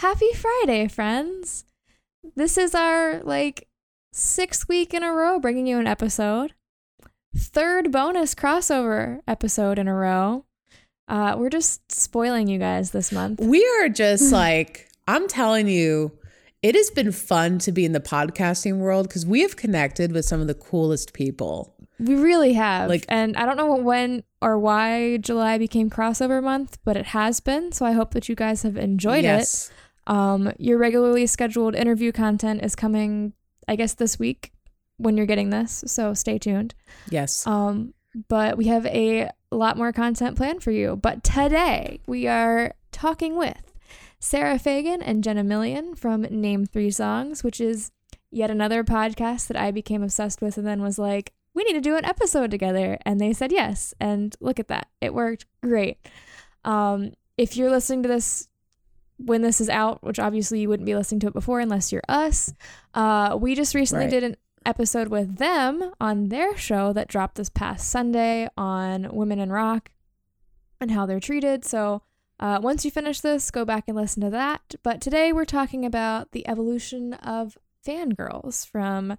Happy Friday, friends. This is our like sixth week in a row bringing you an episode. Third bonus crossover episode in a row. Uh, we're just spoiling you guys this month. We are just like, I'm telling you, it has been fun to be in the podcasting world because we have connected with some of the coolest people. We really have. Like, and I don't know when or why July became crossover month, but it has been. So I hope that you guys have enjoyed yes. it. Um, your regularly scheduled interview content is coming, I guess, this week when you're getting this. So stay tuned. Yes. Um, but we have a lot more content planned for you. But today we are talking with Sarah Feigin and Jenna Million from Name Three Songs, which is yet another podcast that I became obsessed with and then was like, we need to do an episode together. And they said yes. And look at that. It worked great. Um, if you're listening to this when this is out, which obviously you wouldn't be listening to it before unless you're us, uh, we just recently right. did an episode with them on their show that dropped this past Sunday on Women in Rock and how they're treated. So uh, once you finish this, go back and listen to that. But today we're talking about the evolution of fangirls from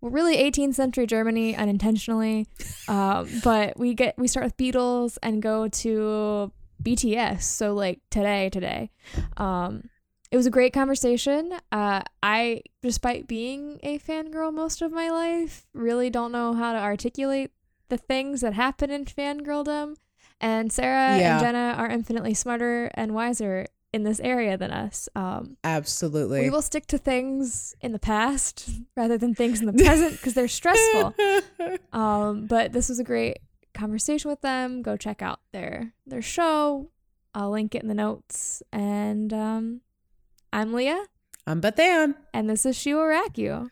really 18th century Germany unintentionally. Um, but we get we start with Beatles and go to BTS. So like today, today. Um, it was a great conversation. Uh, I, despite being a fangirl most of my life, really don't know how to articulate the things that happen in fangirldom. And Sarah yeah. and Jenna are infinitely smarter and wiser in this area than us. Um, Absolutely. We will stick to things in the past rather than things in the present because they're stressful. um, but this was a great conversation with them. Go check out their their show. I'll link it in the notes. And um, I'm Leah. I'm Bethan. And this is She Will Where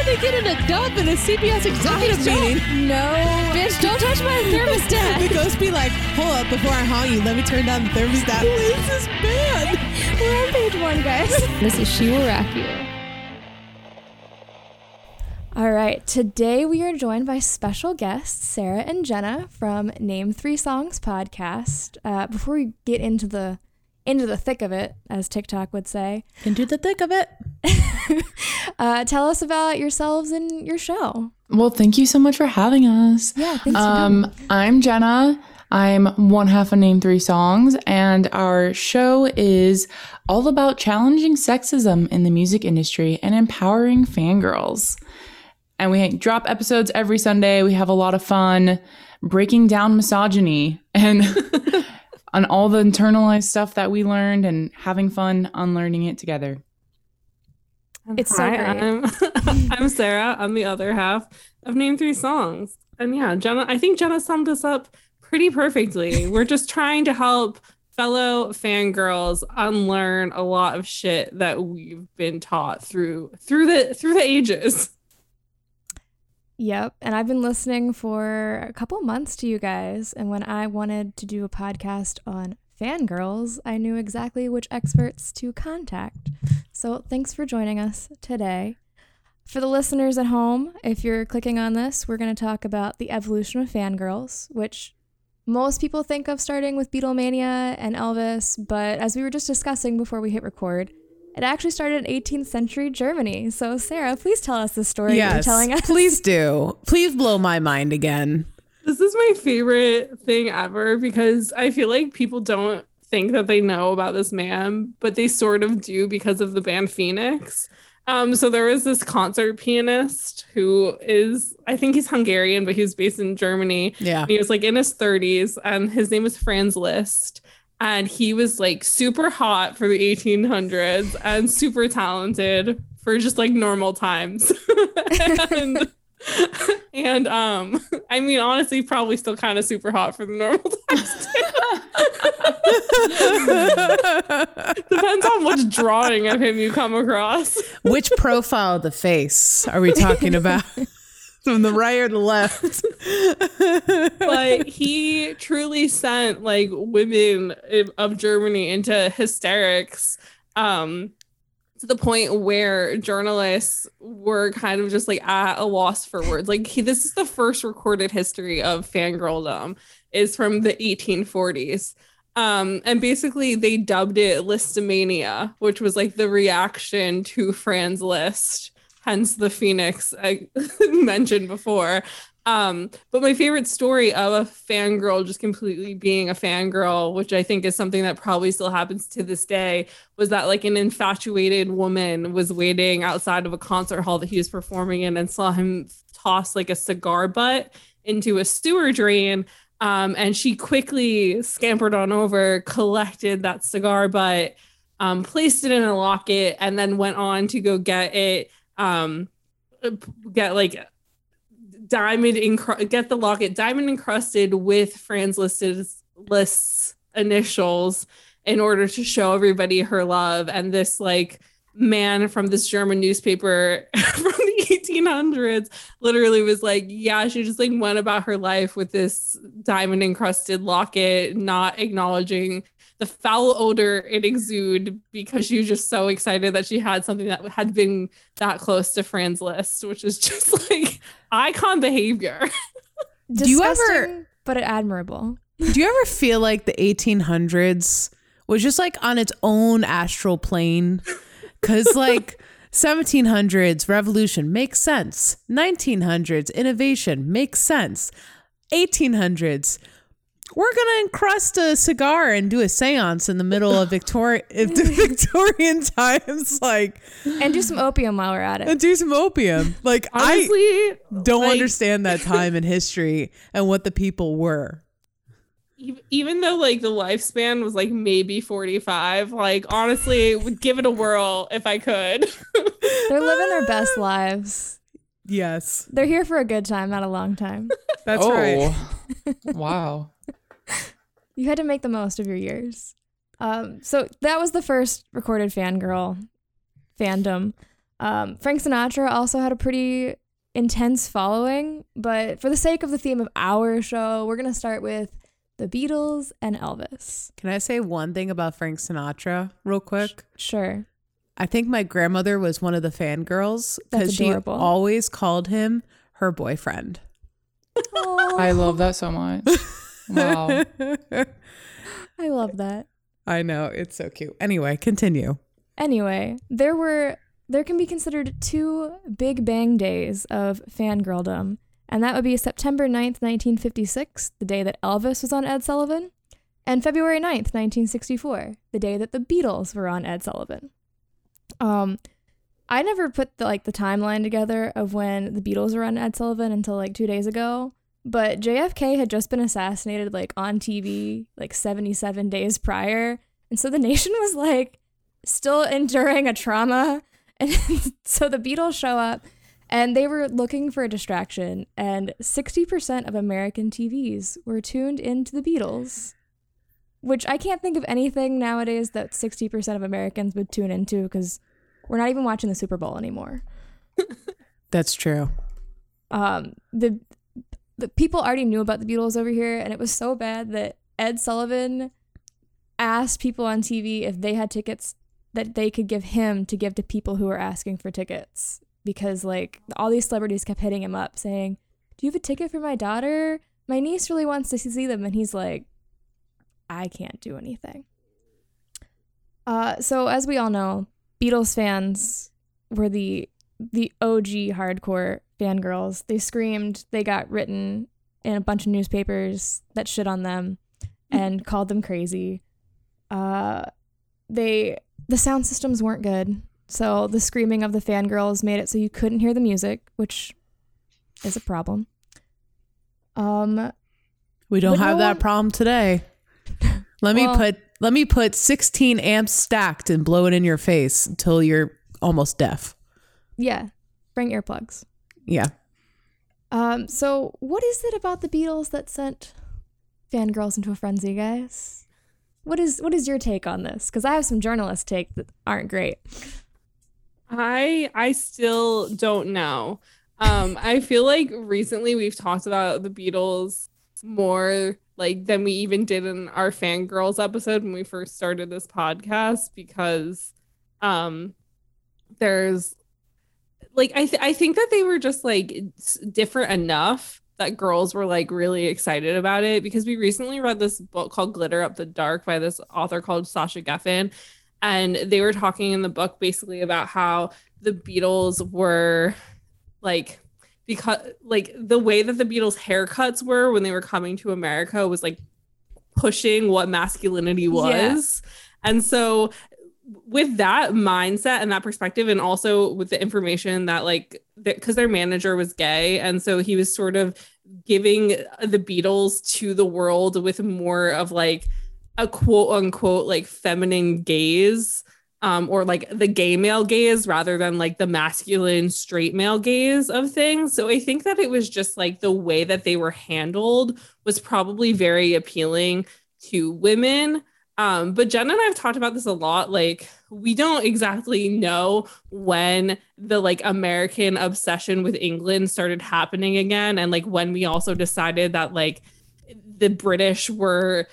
are they getting a dub in a CBS executive meeting? No. Bitch, don't touch my thermostat. the ghost be like, hold up, before I haunt you, let me turn down the thermostat. Who is this band? We're on page one, guys. this is She Will Rack You. All right, today we are joined by special guests Sarah and Jenna from Name Three Songs podcast. Uh, before we get into the into the thick of it, as TikTok would say. Into the thick of it. uh, tell us about yourselves and your show. Well, thank you so much for having us. Yeah, thanks um, I'm Jenna. I'm one half of Name Three Songs, and our show is all about challenging sexism in the music industry and empowering fangirls. And we drop episodes every Sunday. We have a lot of fun breaking down misogyny and on all the internalized stuff that we learned and having fun unlearning it together. It's Hi, so great. I'm, I'm Sarah. I'm the other half of Name Three Songs. And yeah, Jenna, I think Jenna summed us up pretty perfectly. We're just trying to help fellow fangirls unlearn a lot of shit that we've been taught through through the through the ages. Yep. And I've been listening for a couple months to you guys. And when I wanted to do a podcast on fangirls, I knew exactly which experts to contact. So thanks for joining us today. For the listeners at home, if you're clicking on this, we're going to talk about the evolution of fangirls, which most people think of starting with Beatlemania and Elvis, but as we were just discussing before we hit record, it actually started in 18th century Germany. So, Sarah, please tell us the story yes, you're telling us. Please do. Please blow my mind again. This is my favorite thing ever because I feel like people don't think that they know about this man, but they sort of do because of the band Phoenix. Um, so there was this concert pianist who is, I think he's Hungarian, but he's based in Germany. Yeah. He was like in his 30s, and his name is Franz Liszt and he was like super hot for the 1800s and super talented for just like normal times. And, and um i mean honestly probably still kind of super hot for the normal times depends on which drawing of him you come across. Which profile of the face are we talking about from the right or the left. but he truly sent like women of Germany into hysterics um to the point where journalists were kind of just like at a loss for words. Like he, this is the first recorded history of fangirldom is from the 1840s. Um, and basically they dubbed it Lisztomania, which was like the reaction to Franz Liszt, hence the Phoenix I mentioned before. Um, but my favorite story of a fangirl just completely being a fangirl, which I think is something that probably still happens to this day, was that like an infatuated woman was waiting outside of a concert hall that he was performing in and saw him toss like a cigar butt into a sewer drain. Um, and she quickly scampered on over, collected that cigar butt, um, placed it in a locket, and then went on to go get it, um, get like diamond encru- get the locket diamond encrusted with Franz listed Liszt's initials in order to show everybody her love. And this like man from this German newspaper from the 1800s literally was like yeah she just like went about her life with this diamond encrusted locket not acknowledging the foul odor it exuded because she was just so excited that she had something that had been that close to Franz Liszt, which is just like icon behavior. Do you ever- Disgusting, but admirable. Do you ever feel like the 1800s was just like on its own astral plane? Because like 1700s revolution makes sense. 1900s innovation makes sense. 1800s we're gonna encrust a cigar and do a séance in the middle of Victoria Victorian times, like And do some opium while we're at it. and do some opium. Like I don't like, understand that time in history and what the people were. Even though like the lifespan was like maybe 45, like honestly, would give it a whirl if I could. They're living their best lives. Yes, They're here for a good time, not a long time. that's oh, right. wow. You had to make the most of your years. Um, so that was the first recorded fangirl fandom. Um, Frank Sinatra also had a pretty intense following, but for the sake of the theme of our show, we're going to start with the Beatles and Elvis. Can I say one thing about Frank Sinatra real quick? Sure. I think my grandmother was one of the fangirls because she always called him her boyfriend. I love that so much. Wow. I love that. I know it's so cute. Anyway, continue. Anyway, there were there can be considered two big bang days of fangirldom, and that would be September 9th, 1956, the day that Elvis was on Ed Sullivan, and February 9th, 1964, the day that the Beatles were on Ed Sullivan. Um I never put the like the timeline together of when the Beatles were on Ed Sullivan until like 2 days ago, but JFK had just been assassinated like on TV like 77 days prior, and so the nation was like still enduring a trauma. And so the Beatles show up and they were looking for a distraction. And 60% of American TVs were tuned into the Beatles, which I can't think of anything nowadays that 60% of Americans would tune into because we're not even watching the Super Bowl anymore. That's true. Um, the the people already knew about the Beatles over here, and it was so bad that Ed Sullivan asked people on TV if they had tickets that they could give him to give to people who were asking for tickets because like all these celebrities kept hitting him up saying, "Do you have a ticket for my daughter? My niece really wants to see them." And he's like, "I can't do anything." Uh, so as we all know, Beatles fans were the the OG hardcore fangirls. They screamed, they got written in a bunch of newspapers that shit on them and called them crazy. Uh, they the sound systems weren't good, so the screaming of the fangirls made it so you couldn't hear the music, which is a problem. Um, We don't But no have that one- problem today. Let me put let me put 16 amps stacked and blow it in your face until you're almost deaf. yeah, bring earplugs. Yeah. Um, so what is it about the Beatles that sent fangirls into a frenzy, guys? What is what is your take on this? Because I have some journalist take that aren't great. I I still don't know. Um, I feel like recently we've talked about the Beatles more like than we even did in our fangirls episode when we first started this podcast because um there's like I th- I think that they were just like different enough that girls were like really excited about it because we recently read this book called Glitter Up the Dark by this author called Sasha Geffen. And they were talking in the book basically about how the Beatles were like because like the way that the Beatles haircuts were when they were coming to America was like pushing what masculinity was. Yeah. And so with that mindset and that perspective and also with the information that like because their manager was gay and so he was sort of giving the beatles to the world with more of like a quote unquote like feminine gaze um, or like the gay male gaze rather than like the masculine straight male gaze of things. So I think that it was just like the way that they were handled was probably very appealing to women. Um, but Jen and I have talked about this a lot. Like, we don't exactly know when the like American obsession with England started happening again, and like when we also decided that like the British were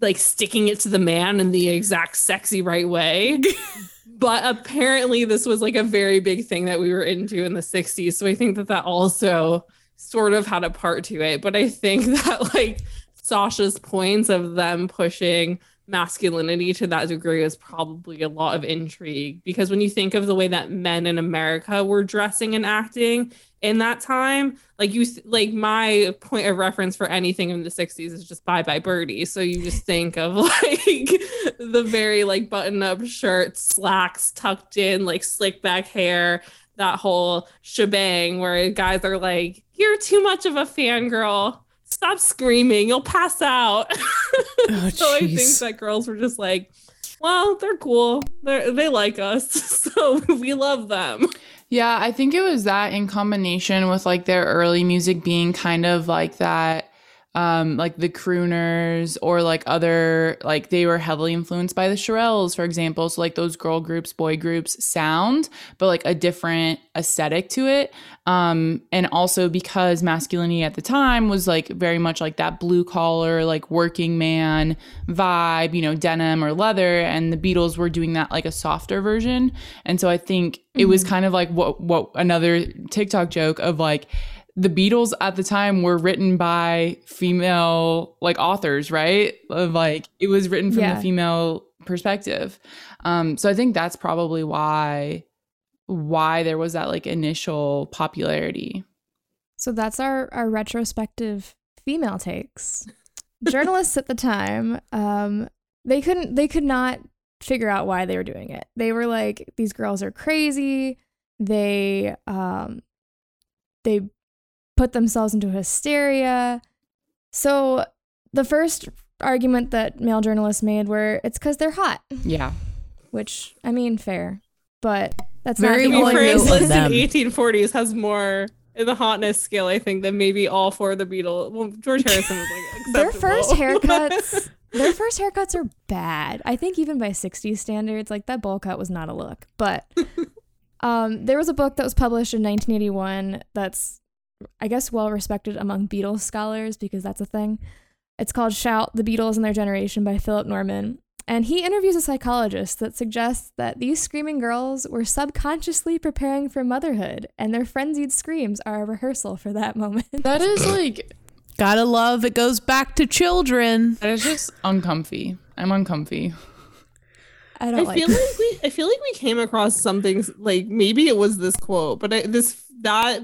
like sticking it to the man in the exact sexy right way. but apparently this was like a very big thing that we were into in the 60s. So I think that that also sort of had a part to it. But I think that like Sasha's points of them pushing masculinity to that degree is probably a lot of intrigue because when you think of the way that men in America were dressing and acting in that time, like you like my point of reference for anything in the 60s is just bye bye birdie. So you just think of like the very like button up shirts, slacks tucked in, like slick back hair, that whole shebang where guys are like, You're too much of a fangirl stop screaming, you'll pass out. Oh, so I think that girls were just like, well, they're cool. They they like us, so we love them. Yeah, I think it was that in combination with like their early music being kind of like that um, like the crooners or like other like they were heavily influenced by the Shirelles, for example. So like those girl groups, boy groups sound, but like a different aesthetic to it. Um, and also because masculinity at the time was like very much like that blue collar, like working man vibe, you know, denim or leather, and the Beatles were doing that like a softer version. And so I think mm-hmm. it was mm-hmm. kind of like what what another TikTok joke of like the Beatles at the time were written by female like authors, right? Like it was written from yeah. the female perspective. Um, so I think that's probably why why there was that like initial popularity. So that's our our retrospective female takes. Journalists at the time, um, they couldn't they could not figure out why they were doing it. They were like, these girls are crazy. They um they put themselves into hysteria. So the first argument that male journalists made were it's because they're hot. Yeah. Which I mean, fair, but that's very not the Franz Liszt in 1840s has more in the hotness scale, I think, than maybe all four of the Beatles. Well, George Harrison was like their first haircuts. their first haircuts are bad. I think even by 60s standards, like that bowl cut was not a look. But um, there was a book that was published in 1981 that's I guess, well respected among Beatles scholars because that's a thing. It's called Shout The Beatles and Their Generation by Philip Norman. And he interviews a psychologist that suggests that these screaming girls were subconsciously preparing for motherhood, and their frenzied screams are a rehearsal for that moment. That is like. Gotta love it goes back to children. That is just uncomfy. I'm uncomfy. I don't I like feel like we I feel like we came across something like maybe it was this quote, but I, this that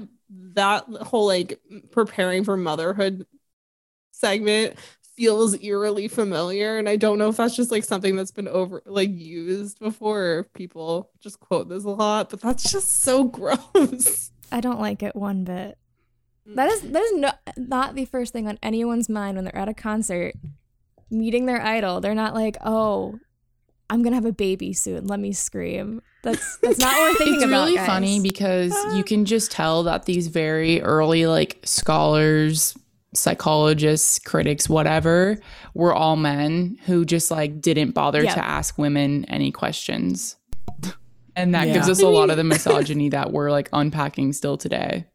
that whole like preparing for motherhood segment feels eerily familiar and i don't know if that's just like something that's been over like used before or people just quote this a lot but that's just so gross. I don't like it one bit. Mm. That is that is no, not the first thing on anyone's mind when they're at a concert meeting their idol. They're not like oh i'm gonna have a baby soon. Let me scream that's that's not what we're thinking it's about. really guys. funny because you can just tell that these very early like scholars, psychologists, critics, whatever, were all men who just like didn't bother to ask women any questions. And that yeah. gives us a lot of the misogyny that we're like unpacking still today.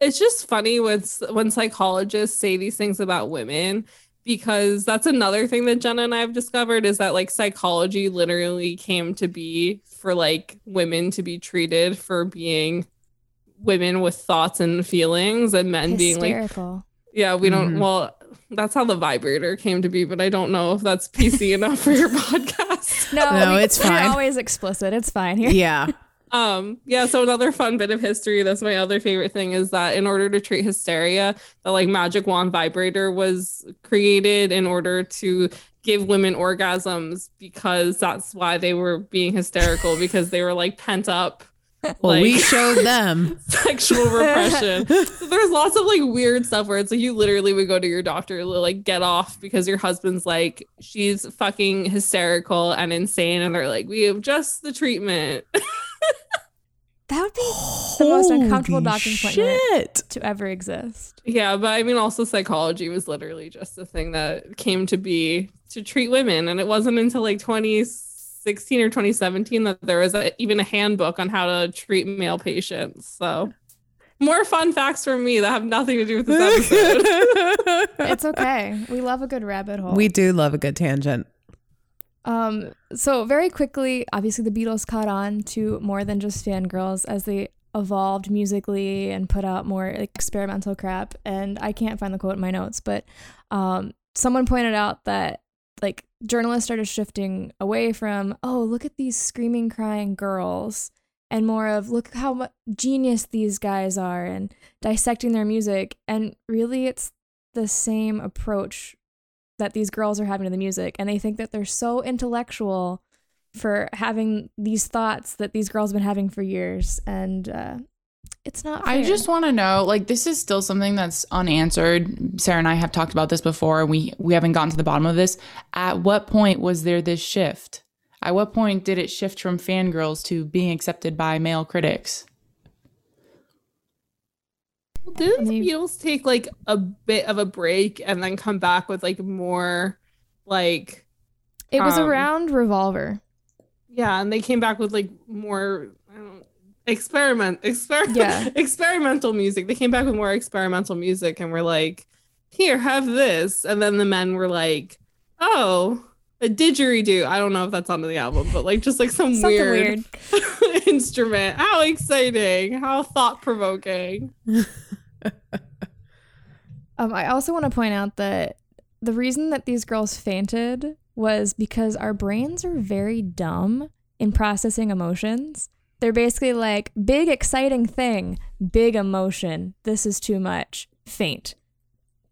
It's just funny when when psychologists say these things about women because that's another thing that Jenna and I have discovered is that like psychology literally came to be for like women to be treated for being women with thoughts and feelings and men being like Hysterical. yeah we don't Mhm. well that's how the vibrator came to be but i don't know if that's pc enough for your podcast No, No, we, it's we're fine. always explicit. It's fine here. Yeah. Um, yeah, so another fun bit of history, that's my other favorite thing, is that in order to treat hysteria, the like magic wand vibrator was created in order to give women orgasms because that's why they were being hysterical, because they were like pent up Well, we showed them. sexual repression. so there's lots of like weird stuff where it's like you literally would go to your doctor to like get off because your husband's like she's fucking hysterical and insane and they're like we have just the treatment That would be the most uncomfortable Holy docking appointment shit. to ever exist. Yeah, but I mean, also psychology was literally just a thing that came to be to treat women, and it wasn't until like 2016 or 2017 that there was a, even a handbook on how to treat male patients. So, more fun facts from me that have nothing to do with this episode. It's okay. we love a good rabbit hole. we do love a good tangent. Um, so very quickly, obviously the Beatles caught on to more than just fangirls as they evolved musically and put out more like, experimental crap. And I can't find the quote in my notes, but um, someone pointed out that like journalists started shifting away from, oh, look at these screaming, crying girls, and more of look how mu- genius these guys are and dissecting their music. And really, it's the same approach that these girls are having to the music and they think that they're so intellectual for having these thoughts that these girls have been having for years and uh, it's not I just want to know, like, this is still something that's unanswered. Sarah and I have talked about this before, and we we haven't gotten to the bottom of this. At what point was there this shift? At what point did it shift from fangirls to being accepted by male critics? Didn't the Beatles take like a bit of a break and then come back with like more, like it was um, around revolver yeah, and they came back with like more. I don't experiment exper- Yeah. experimental music. They came back with more experimental music and were like, "Here, have this." And then the men were like, "Oh, a didgeridoo." I don't know if that's onto the album, but like just like some something weird, weird, instrument. How exciting! How thought provoking! um i also want to point out that the reason that these girls fainted was because our brains are very dumb in processing emotions they're basically like big exciting thing big emotion this is too much faint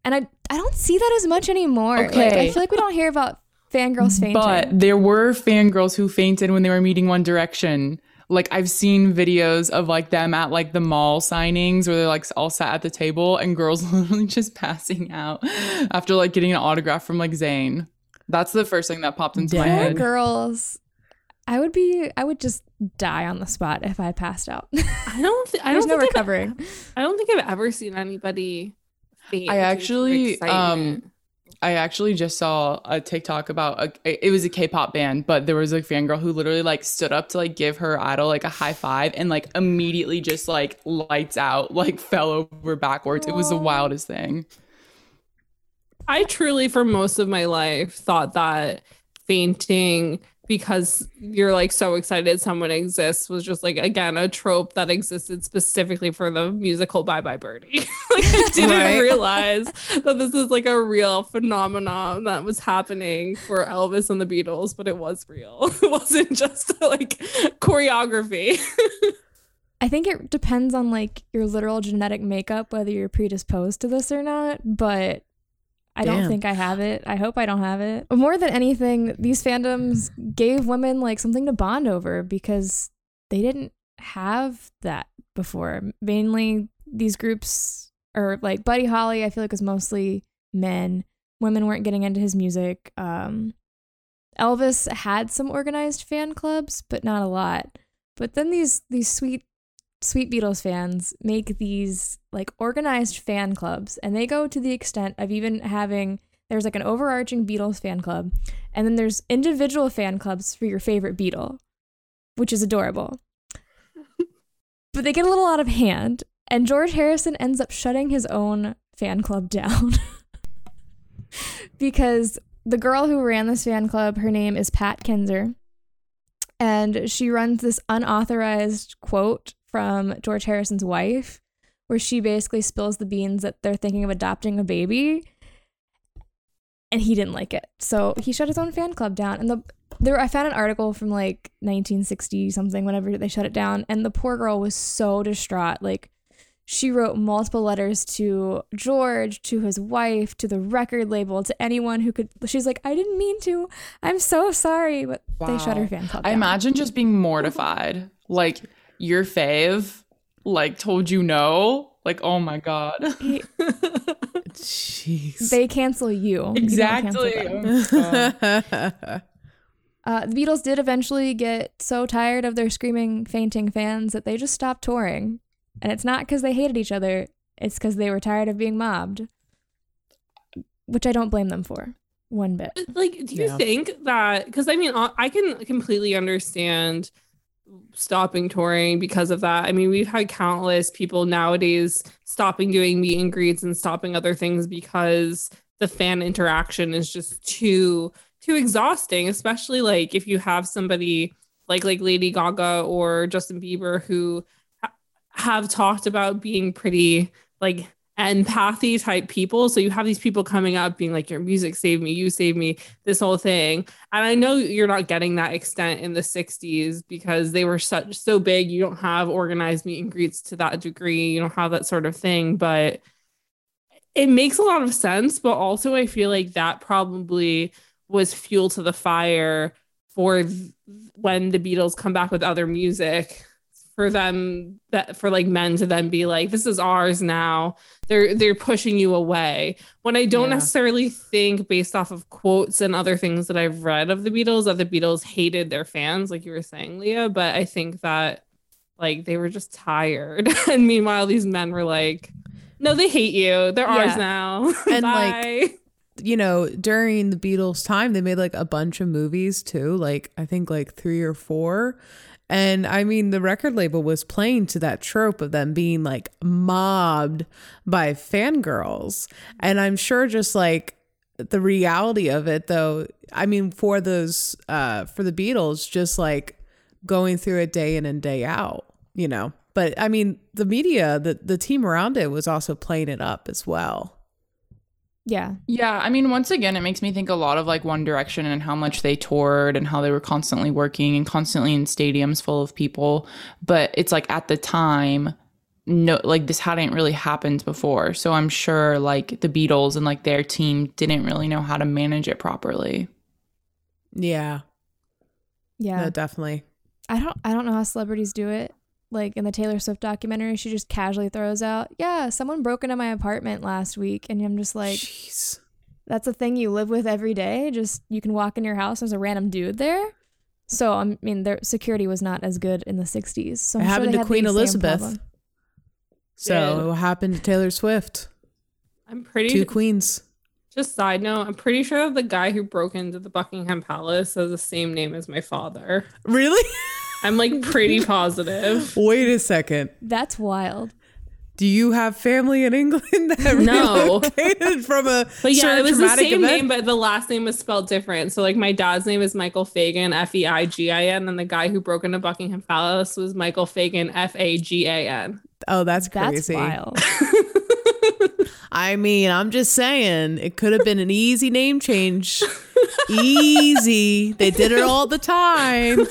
and i i don't see that as much anymore like, i feel like we don't hear about fangirls fainting But there were fangirls who fainted when they were meeting One Direction. Like I've seen videos of like them at like the mall signings where they're like all sat at the table and girls literally just passing out after like getting an autograph from like Zayn. That's the first thing that popped into my Dead. Poor head. girls. I would be. I would just die on the spot if I passed out. I don't. Th- I There's don't no think I've- I don't think I've ever seen anybody. faint I due to actually, um, excitement. I actually just saw a TikTok about a, it was a K-pop band, but there was a fangirl who literally like stood up to like give her idol like a high five and like immediately just like lights out, like fell over backwards. It was the wildest thing. I truly, for most of my life, thought that fainting because you're like so excited someone exists was just like again a trope that existed specifically for the musical Bye Bye Birdie. like I didn't Right. realize that this is like a real phenomenon that was happening for Elvis and the Beatles, but it was real. It wasn't just like choreography. I think it depends on like your literal genetic makeup, whether you're predisposed to this or not. But I don't think I have it. I hope I don't have it. More than anything, these fandoms gave women like something to bond over because they didn't have that before. Mainly these groups or like Buddy Holly, I feel like was mostly men. Women weren't getting into his music. Um, Elvis had some organized fan clubs, but not a lot. But then these these sweet sweet Beatles fans make these like organized fan clubs and they go to the extent of even having there's like an overarching Beatles fan club and then there's individual fan clubs for your favorite Beatle, which is adorable. but they get a little out of hand and George Harrison ends up shutting his own fan club down. because the girl who ran this fan club, her name is Pat Kinzer and she runs this unauthorized quote from George Harrison's wife, where she basically spills the beans that they're thinking of adopting a baby. And he didn't like it. So he shut his own fan club down. And the there I found an article from like 1960 something, whenever they shut it down, and the poor girl was so distraught. Like she wrote multiple letters to George, to his wife, to the record label, to anyone who could. She's like, I didn't mean to. I'm so sorry. But they shut her fan club I down. imagine just being mortified. Like your fave, like told you no. Like, oh my god. Jeez. they cancel you. You cancel Exactly. them. Oh my God. Uh, the Beatles did eventually get so tired of their screaming, fainting fans that they just stopped touring. And it's not because they hated each other, it's because they were tired of being mobbed. Which I don't blame them for one bit. like do you Yeah. think that because i mean i I can completely understand stopping touring because of that. I mean we've had countless people nowadays stopping doing meet and greets and stopping other things because the fan interaction is just too too exhausting especially like if you have somebody like like lady gaga or justin bieber who ha- have talked about being pretty like empathy type people. So you have these people coming up being like, Your music saved me, you saved me, this whole thing. And I know you're not getting that extent in the 60s because they were such so big. You don't have organized meet and greets to that degree, you don't have that sort of thing. But it makes a lot of sense. But also, I feel like that probably was fuel to the fire for when the Beatles come back with other music for them that for like men to then be like this is ours now. They're they're pushing you away. When i don't Yeah. necessarily think based off of quotes and other things that i've read of the beatles that the beatles hated their fans like you were saying leah but i think that like they were just tired. And meanwhile these men were like no they hate you. They're Yeah. ours now. And, like, you know, during the Beatles' time, they made like a bunch of movies too, like I think like three or four. And I mean, the record label was playing to that trope of them being like mobbed by fangirls. And I'm sure just like the reality of it, though, I mean, for those, uh, for the Beatles, just like going through it day in and day out, you know. But I mean, the media, the, the team around it was also playing it up as well. Yeah. Yeah, I mean, once again, it makes me think a lot of like One Direction and how much they toured and how they were constantly working and constantly in stadiums full of people. But it's like at the time, no, like this hadn't really happened before. So I'm sure like the Beatles and like their team didn't really know how to manage it properly. Yeah, Yeah. no, definitely. I don't I don't know how celebrities do it. Like in the Taylor Swift documentary, she just casually throws out, "Yeah, someone broke into my apartment last week." And I'm just like, Jeez. that's a thing you live with every day. Just you can walk in your house, and there's a random dude there. So I mean, their security was not as good in the '60s. So I'm It sure happened they to had Queen Elizabeth. So Yeah. what happened to Taylor Swift? i'm pretty Two queens. just side note i'm pretty sure the guy who broke into the buckingham palace has the same name as my father Really? I'm like pretty positive. Wait a second. That's wild. Do you have family in England that No. relocated from a But yeah, it was the same event? name, but the last name was spelled different. So like my dad's name is Michael Feigin, F E I G I N, and the guy who broke into Buckingham Palace was Michael Fagan, F A G A N. oh, that's That's crazy. wild. I mean, I'm just saying it could have been an easy name change. easy. They did it all the time.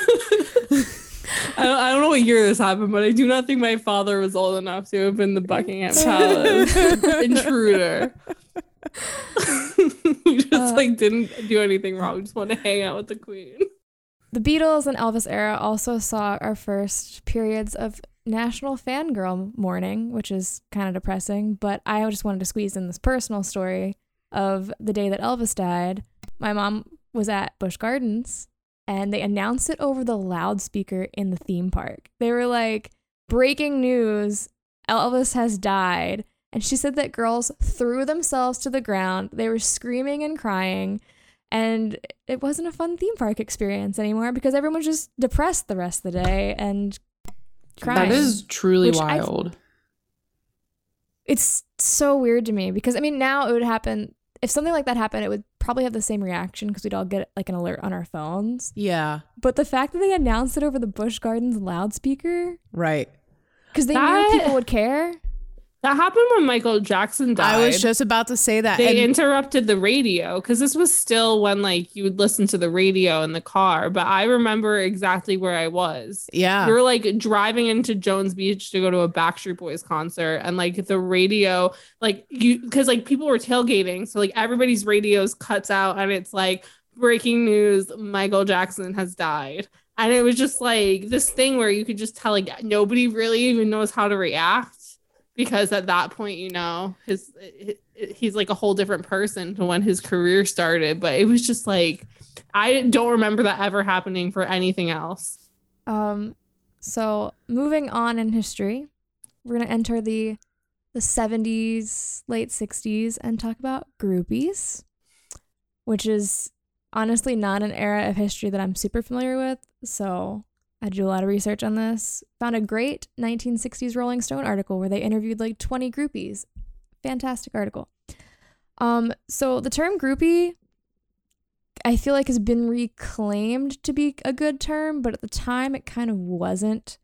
I don't, I don't know what year this happened, but I do not think my father was old enough to have been the Buckingham Palace intruder. we just Uh, like didn't do anything wrong. Just wanted to hang out with the queen. The Beatles and Elvis era also saw our first periods of national fangirl mourning, which is kind of depressing, but I just wanted to squeeze in this personal story of the day that Elvis died. My mom was at Busch Gardens and they announced it over the loudspeaker in the theme park. They were like, breaking news Elvis has died. And she said that girls threw themselves to the ground. They were screaming and crying. And it wasn't a fun theme park experience anymore because everyone was just depressed the rest of the day and crying. That is truly wild. it's so weird to me because I mean now it would happen if something like that happened it would probably have the same reaction because we'd all get like an alert on our phones. Yeah, But the fact that they announced it over the Busch Gardens loudspeaker, right. Because they That- knew people would care. That happened when Michael Jackson died. I was just about to say that. they and- interrupted the radio because this was still when like you would listen to the radio in the car. But I remember exactly where I was. yeah. We were like driving into Jones Beach to go to a Backstreet Boys concert, and like the radio, like you, because like people were tailgating, so like everybody's radios cuts out, and it's like breaking news: Michael Jackson has died, and it was just like this thing where you could just tell like nobody really even knows how to react because at that point, you know, his he's like a whole different person to when his career started. But it was just like I don't remember that ever happening for anything else. Um, so moving on in history, we're gonna enter the the 70s, late 60s, and talk about groupies, which is honestly not an era of history that I'm super familiar with. So I did a lot of research on this. Found a great 1960s Rolling Stone article where they interviewed like 20 groupies. Fantastic article. Um, so the term groupie I feel like has been reclaimed to be a good term, but at the time it kind of wasn't.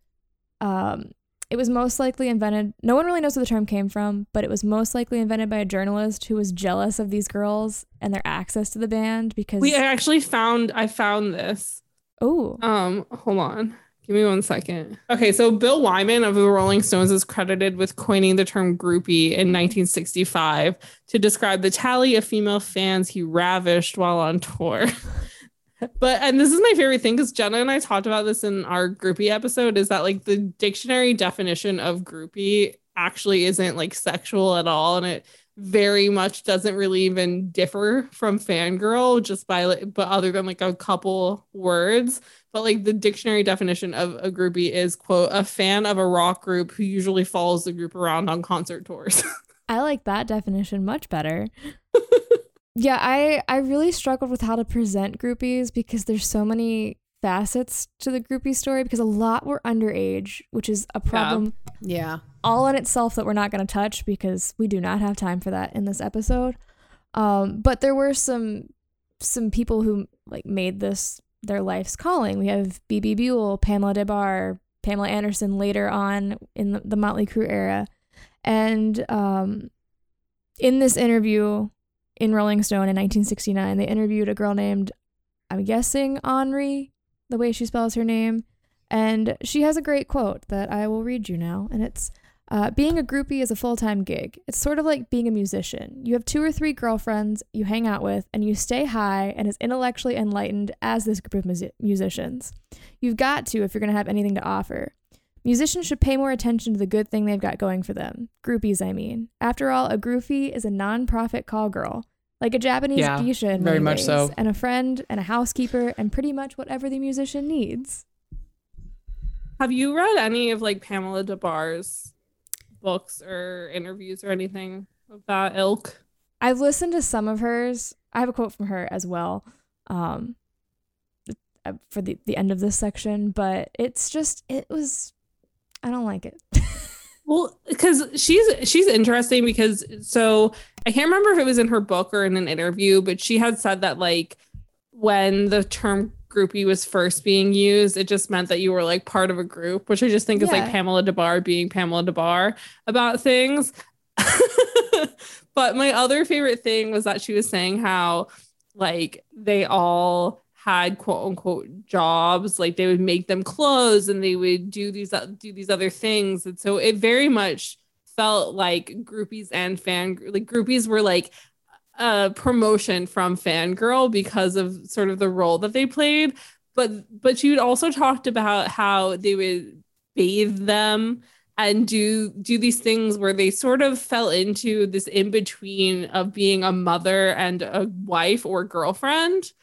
Um, it was most likely invented. No one really knows where the term came from, but it was most likely invented by a journalist who was jealous of these girls and their access to the band because. We actually found I found this. Oh, Um, hold on. Give me one second. Okay, so Bill Wyman of the Rolling Stones is credited with coining the term groupie in 1965 to describe the tally of female fans he ravished while on tour. but and this is my favorite thing because Jenna and I talked about this in our groupie episode is that like the dictionary definition of groupie actually isn't like sexual at all and it very much doesn't really even differ from fangirl just by like but other than like a couple words but like the dictionary definition of a groupie is quote a fan of a rock group who usually follows the group around on concert tours I like that definition much better. yeah, I I really struggled with how to present groupies because there's so many facets to the groupie story because a lot were underage, which is a problem yeah. all in itself that we're not going to touch because we do not have time for that in this episode. Um, but there were some some people who like made this their life's calling. We have Bebe Buell, Pamela Des Barres, Pamela Anderson later on in the, the Motley Crue era, and um, in this interview in Rolling Stone in 1969, they interviewed a girl named I'm guessing Henri, the way she spells her name. And she has a great quote that I will read you now. And it's uh, Being a groupie is a full time gig. It's sort of like being a musician. You have two or three girlfriends you hang out with, and you stay high and as intellectually enlightened as this group of musi- musicians. You've got to if you're going to have anything to offer. Musicians should pay more attention to the good thing they've got going for them. Groupies, I mean. After all, a groupie is a non profit call girl. Like a Japanese Yeah, geisha in very many much so. and a friend and a housekeeper and pretty much whatever the musician needs. have you read any of like Pamela Des Barres's books or interviews or anything of that ilk I've listened to some of hers. I have a quote from her as well um, uh, for the, the end of this section, but it's just, it was, I don't like it. Well, because she's she's interesting because so I can't remember if it was in her book or in an interview, but she had said that like when the term groupie was first being used, it just meant that you were like part of a group, which I just think is like Pamela Des Barres being Pamela Des Barres about things. but my other favorite thing was that she was saying how like they all had quote unquote jobs like they would make them clothes and they would do these uh, do these other things. And so it very much felt like groupies and fan like groupies were like a promotion from fangirl because of sort of the role that they played. But but she also talked about how they would bathe them and do do these things where they sort of fell into this in between of being a mother and a wife or girlfriend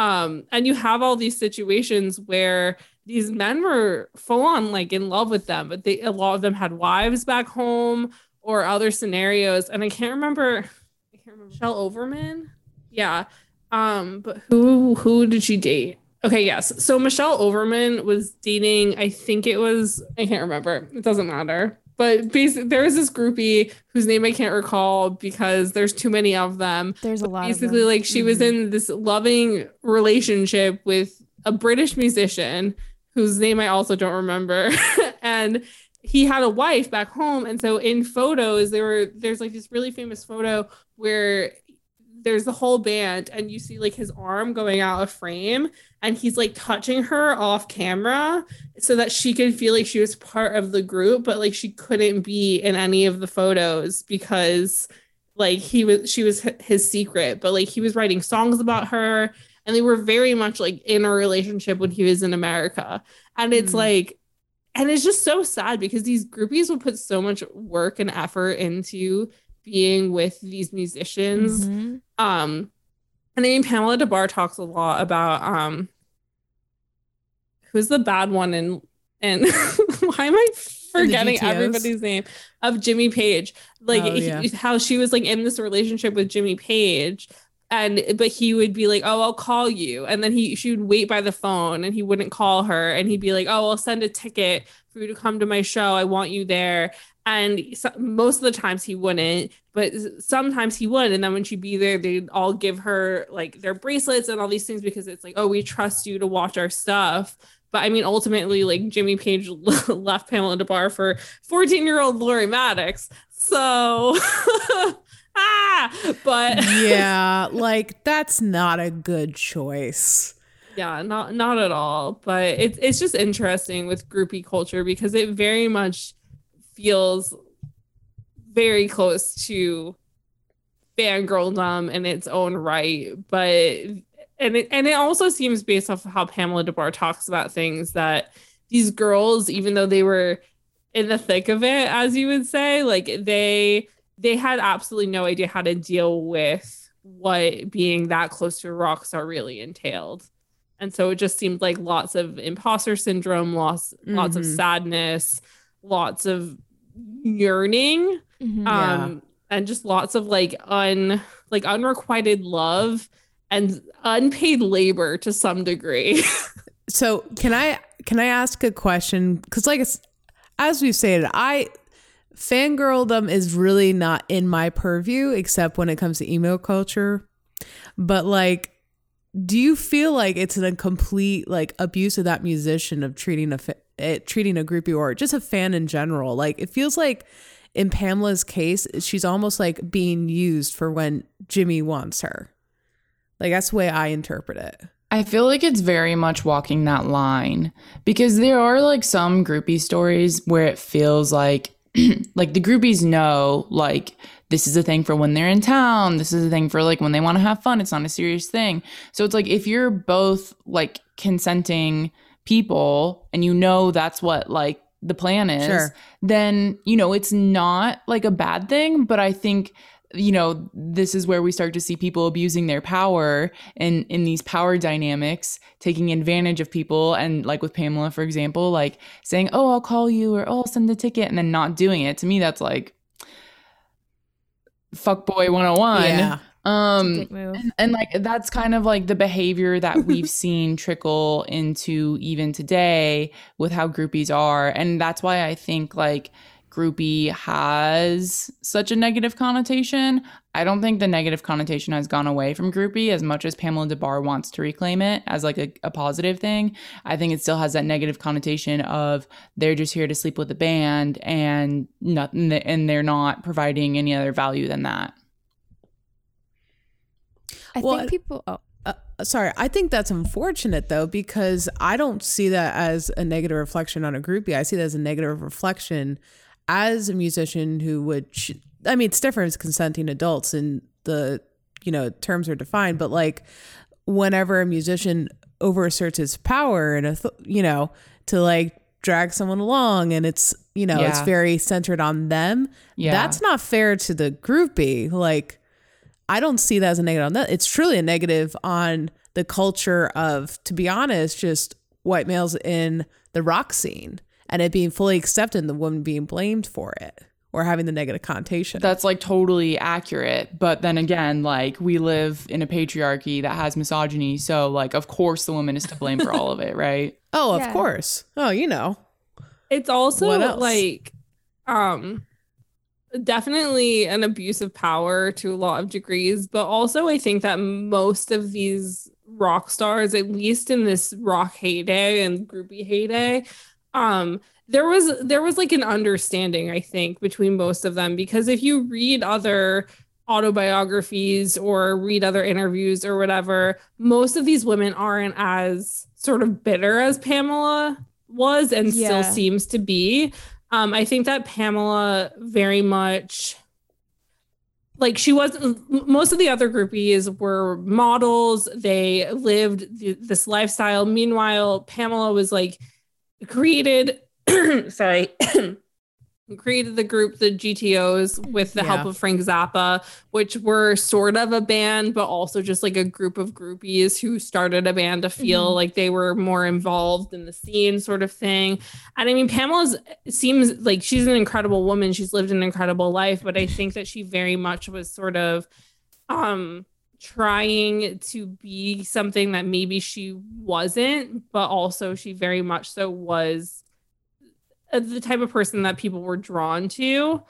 um and you have all these situations where these men were full on like in love with them but they a lot of them had wives back home or other scenarios. And i can't remember i can't remember. Michelle overman? Yeah. Um but who who did she date? Okay yes. So michelle overman was dating i think it was i can't remember. It doesn't matter but basically there was this groupie whose name i can't recall because there's too many of them There's a lot basically of them. like she was Mhm. in this loving relationship with a british musician whose name i also don't remember and he had a wife back home and so in photos there were there's like this really famous photo where there's the whole band and you see like his arm going out of frame and he's like touching her off camera so that she could feel like she was part of the group but like she couldn't be in any of the photos because like he was she was his secret but like he was writing songs about her and they were very much like in a relationship when he was in America and it's mm. like and it's just so sad because these groupies would put so much work and effort into being with these musicians. Mm-hmm. Um, and I mean, Pamela Des Barres talks a lot about um, who's the bad one and and why am I forgetting everybody's name? Of Jimmy Page? Like oh, yeah. he, how she was like in this relationship with Jimmy Page, and but he would be like oh i'll call you. And then he she would wait by the phone and he wouldn't call her and he'd be like oh i'll send a ticket for you to come to my show. I want you there and so, most of the times he wouldn't but sometimes he would and then when she'd be there they'd all give her like their bracelets and all these things because it's like oh we trust you to watch our stuff but I mean, ultimately, like Jimmy Page left Pamela Des Barres for 14 year old Lori maddox So ah, but yeah, like that's not a good choice. Yeah, not not at all. But it's it's just interesting with groupie culture because it very much feels very close to fangirldom in its own right, but and it and it also seems based off of how Pamela Des Barres talks about things that these girls, even though they were in the thick of it, as you would say, like they they had absolutely no idea how to deal with what being that close to a rock star really entailed. And so it just seemed like lots of imposter syndrome, lots mm-hmm. lots of mm-hmm. sadness, lots of yearning, mm-hmm, um, yeah. and just lots of like un like unrequited love and unpaid labor to some degree. so can I can I ask a question? Because like as we've said, I fangirldom is really not in my purview except when it comes to emo culture. But like do you feel like it's a complete like abuse of that musician of treating a fa- it, eh, treating a groupie or just a fan in general? Like it feels like in Pamela's case, she's almost like being used for when Jimmy wants her. Like that's the way I interpret it. I feel like it's very much walking that line because there are like some groupie stories where it feels like like the groupies know like this is a thing for when they're in town this is a thing for like when they want to have fun it's not a serious thing so it's like if you're both like consenting people and you know that's what like the plan is sure. then you know it's not like a bad thing but i think you know this is where we start to see people abusing their power and in these power dynamics taking advantage of people and like with pamela for example like saying oh i'll call you or oh i'll send a ticket and then not doing it to me that's like fuck boy 101 yeah. Um and, and like that's kind of like the behavior that we've seen trickle into even today with how groupies are and that's why i think like groupie has such a negative connotation. I don't think the negative connotation has gone away from groupie as much as Pamela Des Barres wants to reclaim it as like a, a positive thing. I think it still has that negative connotation of they're just here to sleep with the band and nothing and they're not providing any other value than that. I well, think people oh uh, sorry, I think that's unfortunate though because I don't see that as a negative reflection on a groupie. I see that as a negative reflection as a musician who would, I mean, it's different as consenting adults and the, you know, terms are defined, but like whenever a musician overasserts his power and, a, you know, to like drag someone along and it's, you know, yeah. it's very centered on them. Yeah. That's not fair to the groupie. Like, I don't see that as a negative on that. It's truly a negative on the culture of, to be honest, just white males in the rock scene and it being fully accepted and the woman being blamed for it or having the negative connotation. That's like totally accurate. But then again, like we live in a patriarchy that has misogyny. So, like, of course, the woman is to blame for all of it, right? Oh, of course. Oh, you know. It's also like, um, definitely an abuse of power to a lot of degrees. But also, I think that most of these rock stars, at least in this rock heyday and groupie heyday, um there was there was like an understanding i think between most of them because if you read other autobiographies or read other interviews or whatever most of these women aren't as sort of bitter as pamela was and Yeah. still seems to be um i think that pamela very much like she wasn't most of the other groupies were models. They lived th- this lifestyle. Meanwhile pamela was like created sorry created the group the gtos with the help of frank zappa which were sort of a band but also just like a group of groupies who started a band to feel Mhm. like they were more involved in the scene sort of thing. And i mean Pamela seems like she's an incredible woman. She's lived an incredible life but i think that she very much was sort of um trying to be something that maybe she wasn't but also she very much so was the type of person that people were drawn to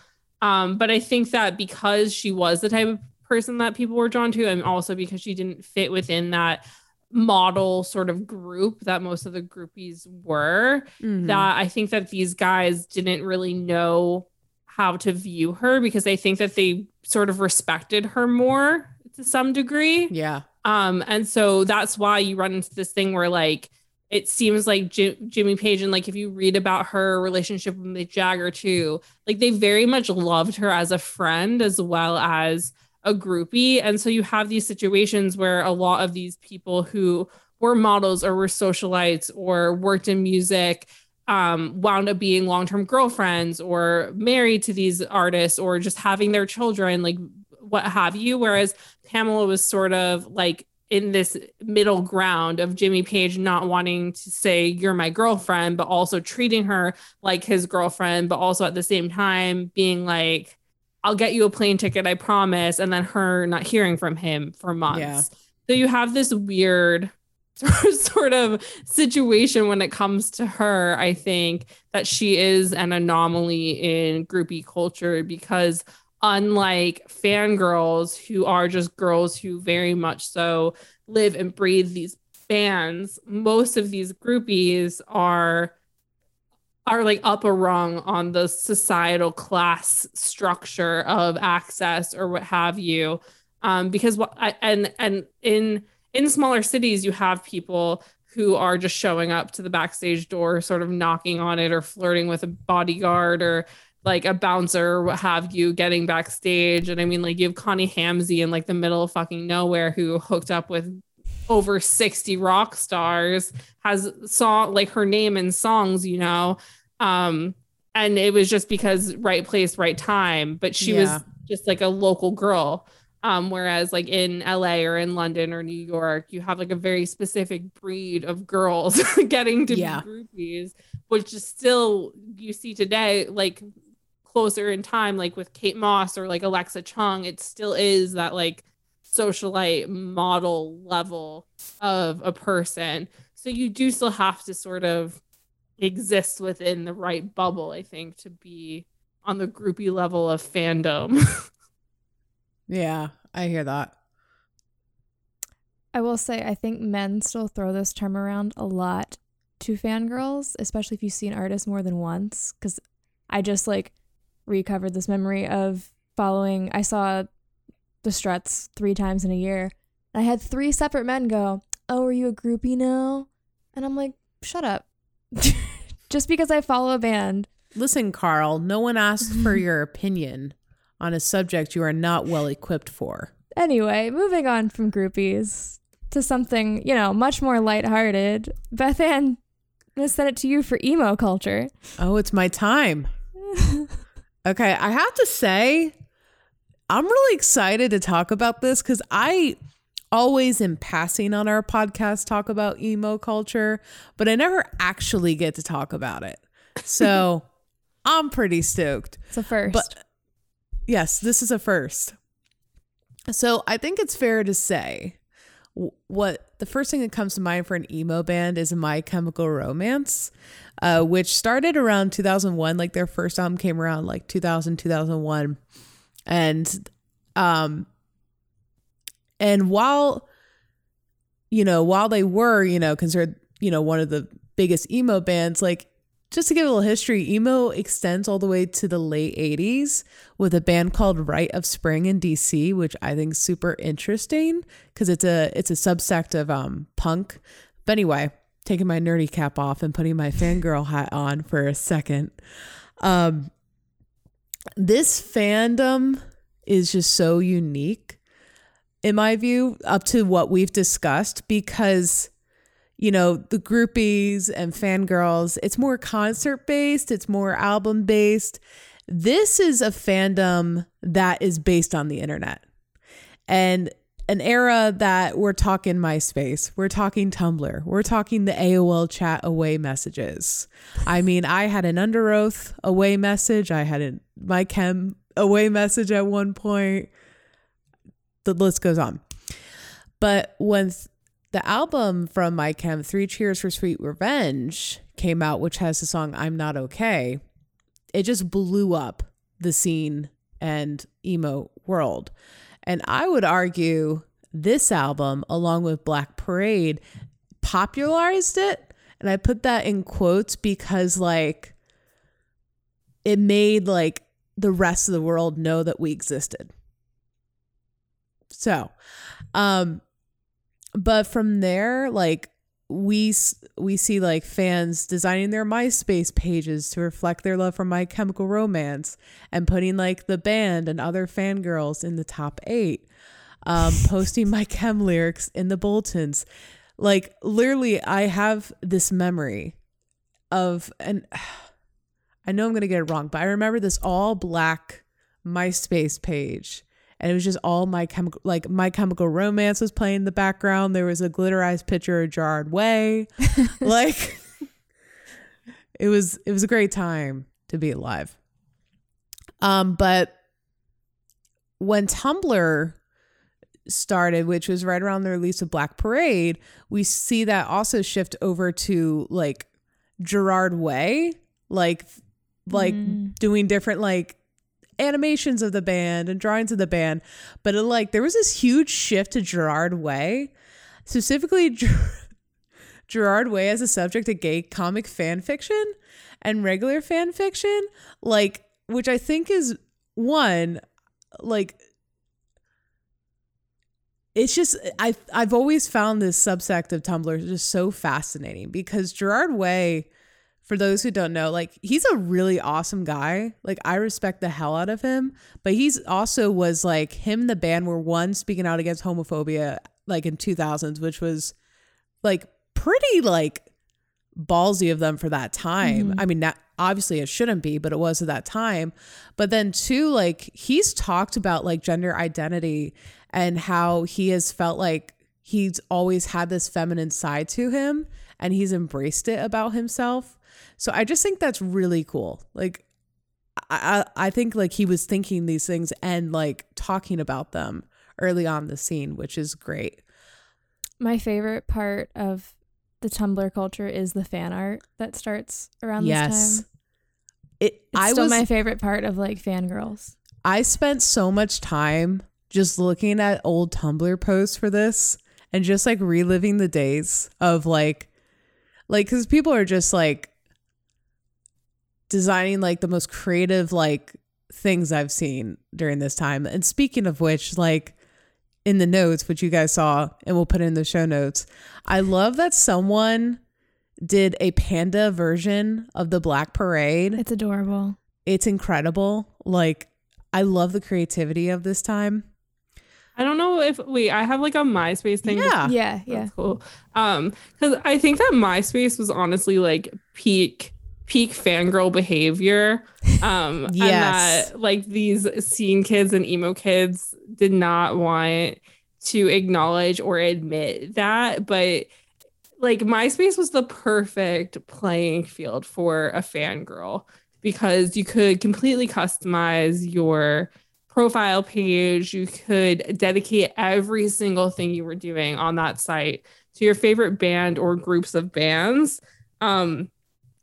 um but i think that because she was the type of person that people were drawn to and also because she didn't fit within that model sort of group that most of the groupies were Mhm. that I think that these guys didn't really know how to view her because I think that they sort of respected her more to some degree. yeah. Um, and so that's why you run into this thing where like it seems like Ji- Jimmy Page and like if you read about her relationship with Mick Jagger too, like they very much loved her as a friend as well as a groupie. And so you have these situations where a lot of these people who were models or were socialites or worked in music um, wound up being long-term girlfriends or married to these artists or just having their children, like what have you. Whereas Pamela was sort of like in this middle ground of Jimmy Page not wanting to say you're my girlfriend, but also treating her like his girlfriend, but also at the same time being like, I'll get you a plane ticket, I promise. And then her not hearing from him for months. Yeah. So you have this weird sort of situation when it comes to her, I think that she is an anomaly in groupie culture because unlike fangirls who are just girls who very much so live and breathe these bands, most of these groupies are are like up a rung on the societal class structure of access or what have you. Um because what and and in in smaller cities you have people who are just showing up to the backstage door sort of knocking on it or flirting with a bodyguard or like a bouncer or what have you getting backstage and i mean like you have Connie Hamzy in like the middle of fucking nowhere who hooked up with over 60 rock stars has saw like her name in songs you know um and it was just because right place right time but she Yeah. was just like a local girl um whereas like in LA or in London or New York you have like a very specific breed of girls getting to Yeah. be groupies which is still you see today like closer in time like with Kate Moss or like Alexa Chung it still is that like socialite model level of a person so you do still have to sort of exist within the right bubble i think to be on the groupie level of fandom Yeah. I hear that. I will say, I think men still throw this term around a lot to fangirls, especially if you see an artist more than once. Because I just like recovered this memory of following, I saw the struts three times in a year. I had three separate men go, Oh, are you a groupie now? And I'm like, Shut up. just because I follow a band. Listen, Carl, no one asked for your opinion on a subject you are not well equipped for. Anyway, moving on from groupies to something, you know, much more lighthearted. Beth Ann, I'm going to send it to you for emo culture. Oh, it's my time. Okay, I have to say, I'm really excited to talk about this because I always in passing on our podcast talk about emo culture, but I never actually get to talk about it. So I'm pretty stoked. It's a first. But yes, this is a first. So I think it's fair to say what the first thing that comes to mind for an emo band is My Chemical Romance, uh, which started around 2001. Like their first album came around like 2000, 2001. And, um, and while, you know, while they were, you know, considered, you know, one of the biggest emo bands, like just to give a little history, emo extends all the way to the late 80s with a band called Rite of Spring in DC, which I think is super interesting because it's a it's a subsect of um punk. But anyway, taking my nerdy cap off and putting my fangirl hat on for a second. Um this fandom is just so unique in my view up to what we've discussed because you know, the groupies and fangirls, it's more concert based, it's more album based. This is a fandom that is based on the internet. And an era that we're talking MySpace, we're talking Tumblr, we're talking the AOL chat away messages. I mean, I had an Underoath away message, I had a my chem away message at one point. The list goes on. But when the album from My Chem, Three Cheers for Sweet Revenge, came out, which has the song I'm Not Okay. It just blew up the scene and emo world. And I would argue this album, along with Black Parade, popularized it. And I put that in quotes because, like, it made like the rest of the world know that we existed. So, um, but from there like we we see like fans designing their MySpace pages to reflect their love for My Chemical Romance and putting like the band and other fangirls in the top eight, um, posting my chem lyrics in the bulletins. Like literally, I have this memory of and I know I'm gonna get it wrong, but I remember this all black MySpace page and it was just all my chemical like my chemical romance was playing in the background. There was a glitterized picture of gerard way. Like it was it was a great time to be alive. Um but when tumblr started which was right around the release of black parade we see that also shift over to like gerard way like like mm. doing different like animations of the band and drawings of the band, but it, like there was this huge shift to Gerard Way, specifically Ger- Gerard Way as a subject of gay comic fan fiction and regular fan fiction, like which I think is one like it's just I I've always found this subsect of Tumblr just so fascinating because Gerard Way for those who don't know, like he's a really awesome guy. Like I respect the hell out of him, but he's also was like him and the band were one speaking out against homophobia like in 2000s, which was like pretty like ballsy of them for that time. Mm-hmm. I mean, not, obviously it shouldn't be, but it was at that time. But then too like he's talked about like gender identity and how he has felt like he's always had this feminine side to him and he's embraced it about himself so I just think that's really cool. Like I I think like he was thinking these things and like talking about them early on the scene, which is great. My favorite part of the Tumblr culture is the fan art that starts around yes. this time. It it's I still was my favorite part of like fangirls. I spent so much time just looking at old Tumblr posts for this and just like reliving the days of like like cuz people are just like designing like the most creative like things I've seen during this time. And speaking of which, like in the notes, which you guys saw, and we'll put in the show notes, I love that someone did a panda version of the Black Parade. It's adorable. It's incredible. Like, I love the creativity of this time. I don't know if wait, I have like a MySpace thing. Yeah, yeah, yeah. cool. Um, because I think that MySpace was honestly like peak peak fangirl behavior. Um, yes. and that like these scene kids and emo kids did not want to acknowledge or admit that, but like MySpace was the perfect playing field for a fangirl because you could completely customize your profile page. You could dedicate every single thing you were doing on that site to your favorite band or groups of bands. Um,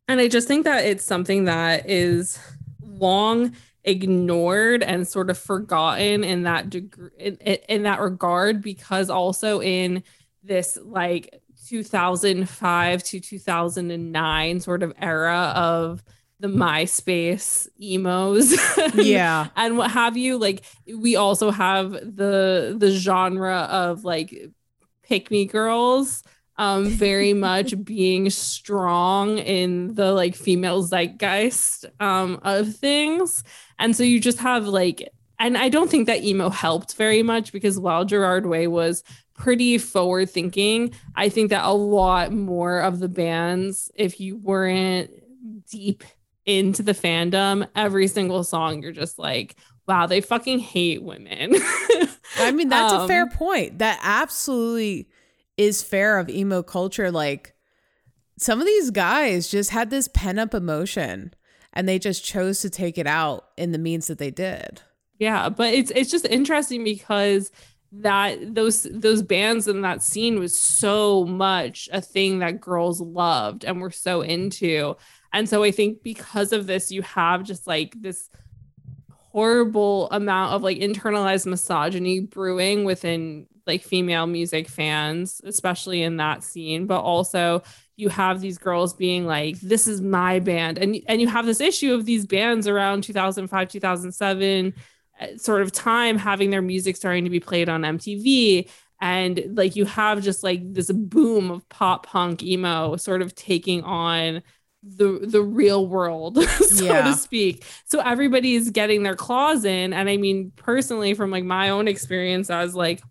and I just think that it's something that is long ignored and sort of forgotten in that degree in, in that regard because also in this like 2005 to 2009 sort of era of the MySpace emos. Yeah. and what have you. Like we also have the the genre of like pick me girls um very much being strong in the like female zeitgeist um of things. And so you just have like and I don't think that emo helped very much because while Gerard Way was pretty forward thinking, I think that a lot more of the bands, if you weren't deep into the fandom, every single song you're just like, wow, they fucking hate women. I mean, that's a fair Um, point. That absolutely is fair of emo culture. Like some of these guys just had this pent up emotion and they just chose to take it out in the means that they did. Yeah, but it's it's just interesting because that those those bands and that scene was so much a thing that girls loved and were so into. And so I think because of this you have just like this horrible amount of like internalized misogyny brewing within like female music fans, especially in that scene, but also you have these girls being like this is my band and and you have this issue of these bands around 2005 2007 uh, sort of time having their music starting to be played on MTV and like you have just like this boom of pop punk emo sort of taking on the the real world so Yeah. to speak so everybody's getting their claws in and i mean personally from like my own experience as like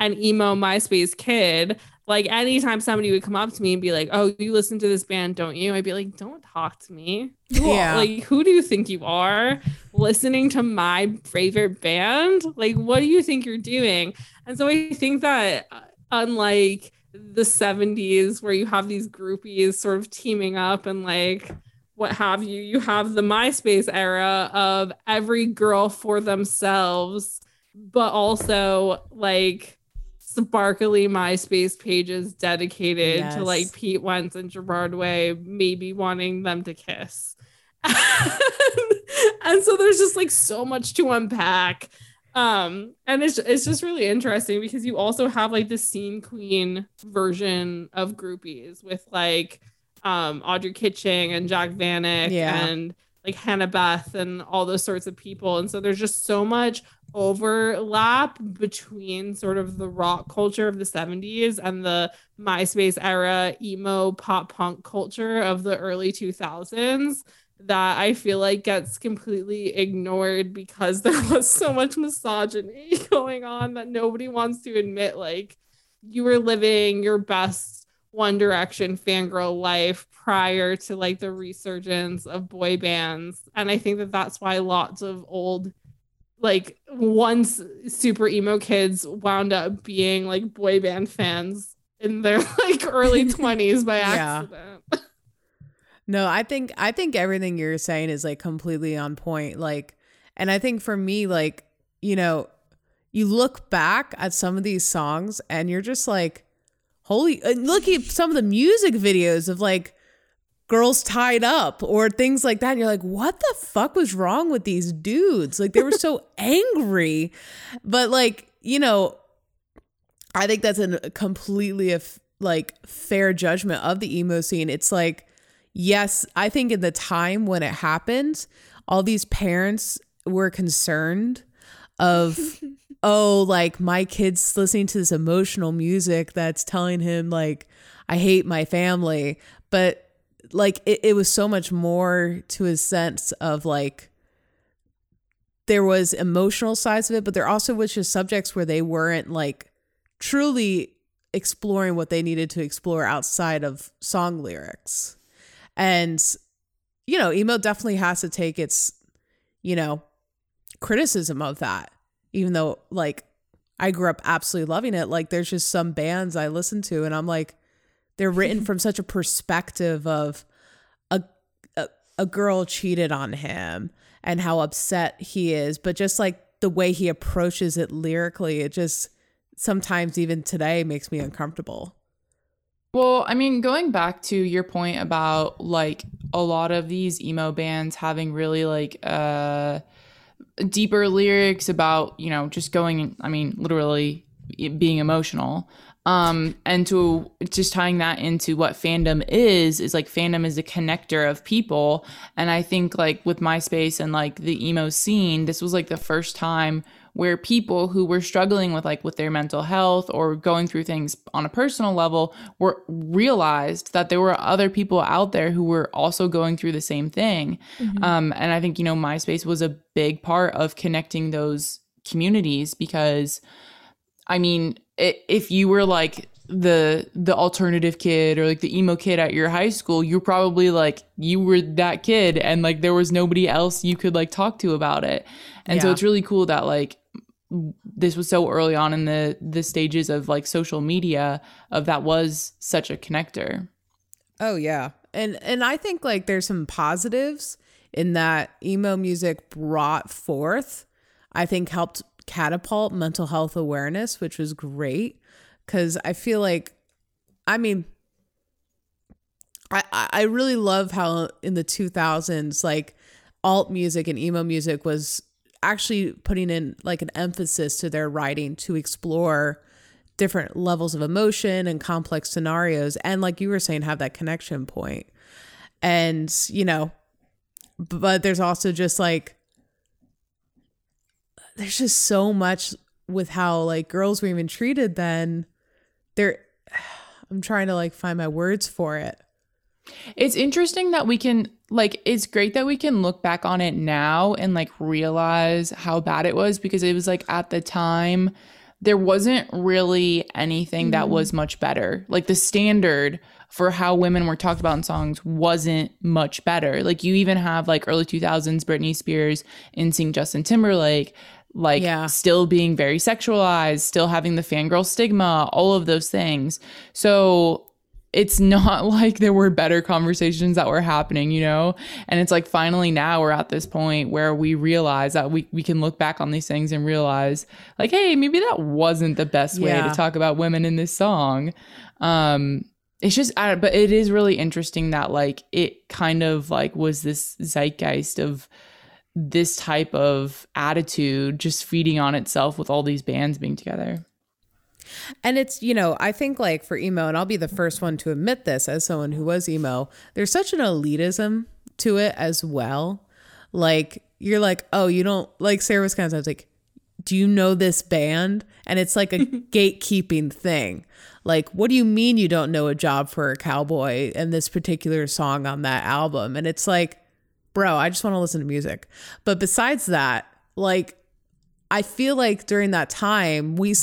an emo myspace kid like anytime somebody would come up to me and be like oh you listen to this band don't you? I'd be like don't talk to me. Yeah. like who do you think you are listening to my favorite band? Like what do you think you're doing? And so i think that uh, unlike the 70s where you have these groupies sort of teaming up and like what have you you have the myspace era of every girl for themselves but also like sparkly myspace pages dedicated to like pete wentz and gerard way maybe wanting them to kiss. And so there's just like so much to unpack. Um and it's it's just really interesting because you also have like the scene queen version of groupies with like um audrey kitching and Jac Vanek Yeah. and like Hanna Beth and all those sorts of people and so there's just so much overlap between sort of the rock culture of the 70s and the myspace era emo pop punk culture of the early 2000s that I feel like gets completely ignored because there was so much misogyny going on that nobody wants to admit. Like, you were living your best One Direction fangirl life prior to like the resurgence of boy bands. And I think that that's why lots of old, like, once super emo kids wound up being like boy band fans in their like early 20s by Yeah. accident. No, I think I think everything you're saying is like completely on point. Like, and I think for me, like, you know, you look back at some of these songs and you're just like, holy, and look at some of the music videos of like girls tied up or things like that. And you're like, what the fuck was wrong with these dudes? Like, they were so angry. But like, you know, I think that's a completely a f- like fair judgment of the emo scene. It's like, yes, I think in the time when it happened, all these parents were concerned of, oh, like my kid's listening to this emotional music that's telling him like I hate my family, but like it, it was so much more to his sense of like there was emotional sides of it, but there also was just subjects where they weren't like truly exploring what they needed to explore outside of song lyrics. And, you know, emo definitely has to take its, you know, criticism of that, even though, like, I grew up absolutely loving it. Like, there's just some bands I listen to, and I'm like, they're written from such a perspective of a, a, a girl cheated on him and how upset he is, but just like the way he approaches it lyrically, it just sometimes even today makes me uncomfortable. Well, I mean, going back to your point about like a lot of these emo bands having really like uh deeper lyrics about, you know, just going I mean, literally being emotional. Um, and to just tying that into what fandom is, is like fandom is a connector of people. And I think like with MySpace and like the emo scene, this was like the first time where people who were struggling with like with their mental health or going through things on a personal level were realized that there were other people out there who were also going through the same thing mm-hmm. um, and i think you know myspace was a big part of connecting those communities because i mean it, if you were like the the alternative kid or like the emo kid at your high school you're probably like you were that kid and like there was nobody else you could like talk to about it and yeah. so it's really cool that like this was so early on in the the stages of like social media of that was such a connector. Oh yeah. And and I think like there's some positives in that emo music brought forth I think helped catapult mental health awareness, which was great cuz I feel like I mean I I really love how in the 2000s like alt music and emo music was actually putting in like an emphasis to their writing to explore different levels of emotion and complex scenarios and like you were saying have that connection point. And you know but there's also just like there's just so much with how like girls were even treated then. There i'm trying to like find my words for it. It's interesting that we can like it's great that we can look back on it now and like realize how bad it was because it was like at the time there wasn't really anything mm. that mm-hmm. was much better. Like the standard for how women were talked about in songs wasn't much better. Like you even have like early 2000s Britney Spears NSYNC Justin Timberlake like yeah. still being very sexualized, still having the fangirl stigma, all of those things. So it's not like there were better conversations that were happening, you know? And it's like finally now we're at this point where we realize that we, we can look back on these things and realize, like, hey, maybe that wasn't the best way yeah. to talk about women in this song. Um, it's just, I, but it is really interesting that, like, it kind of like was this zeitgeist of this type of attitude just feeding on itself with all these bands being together. And it's, you know, I think like for emo, and I'll be the first one to admit this as someone who was emo, there's such an elitism to it as well. Like, you're like, oh, you don't like Sarah was kind of like, do you know this band? And it's like a gatekeeping thing. Like, what do you mean you don't know a job for a cowboy and this particular song on that album? And it's like, bro, I just want to listen to music. But besides that, like, I feel like during that time, we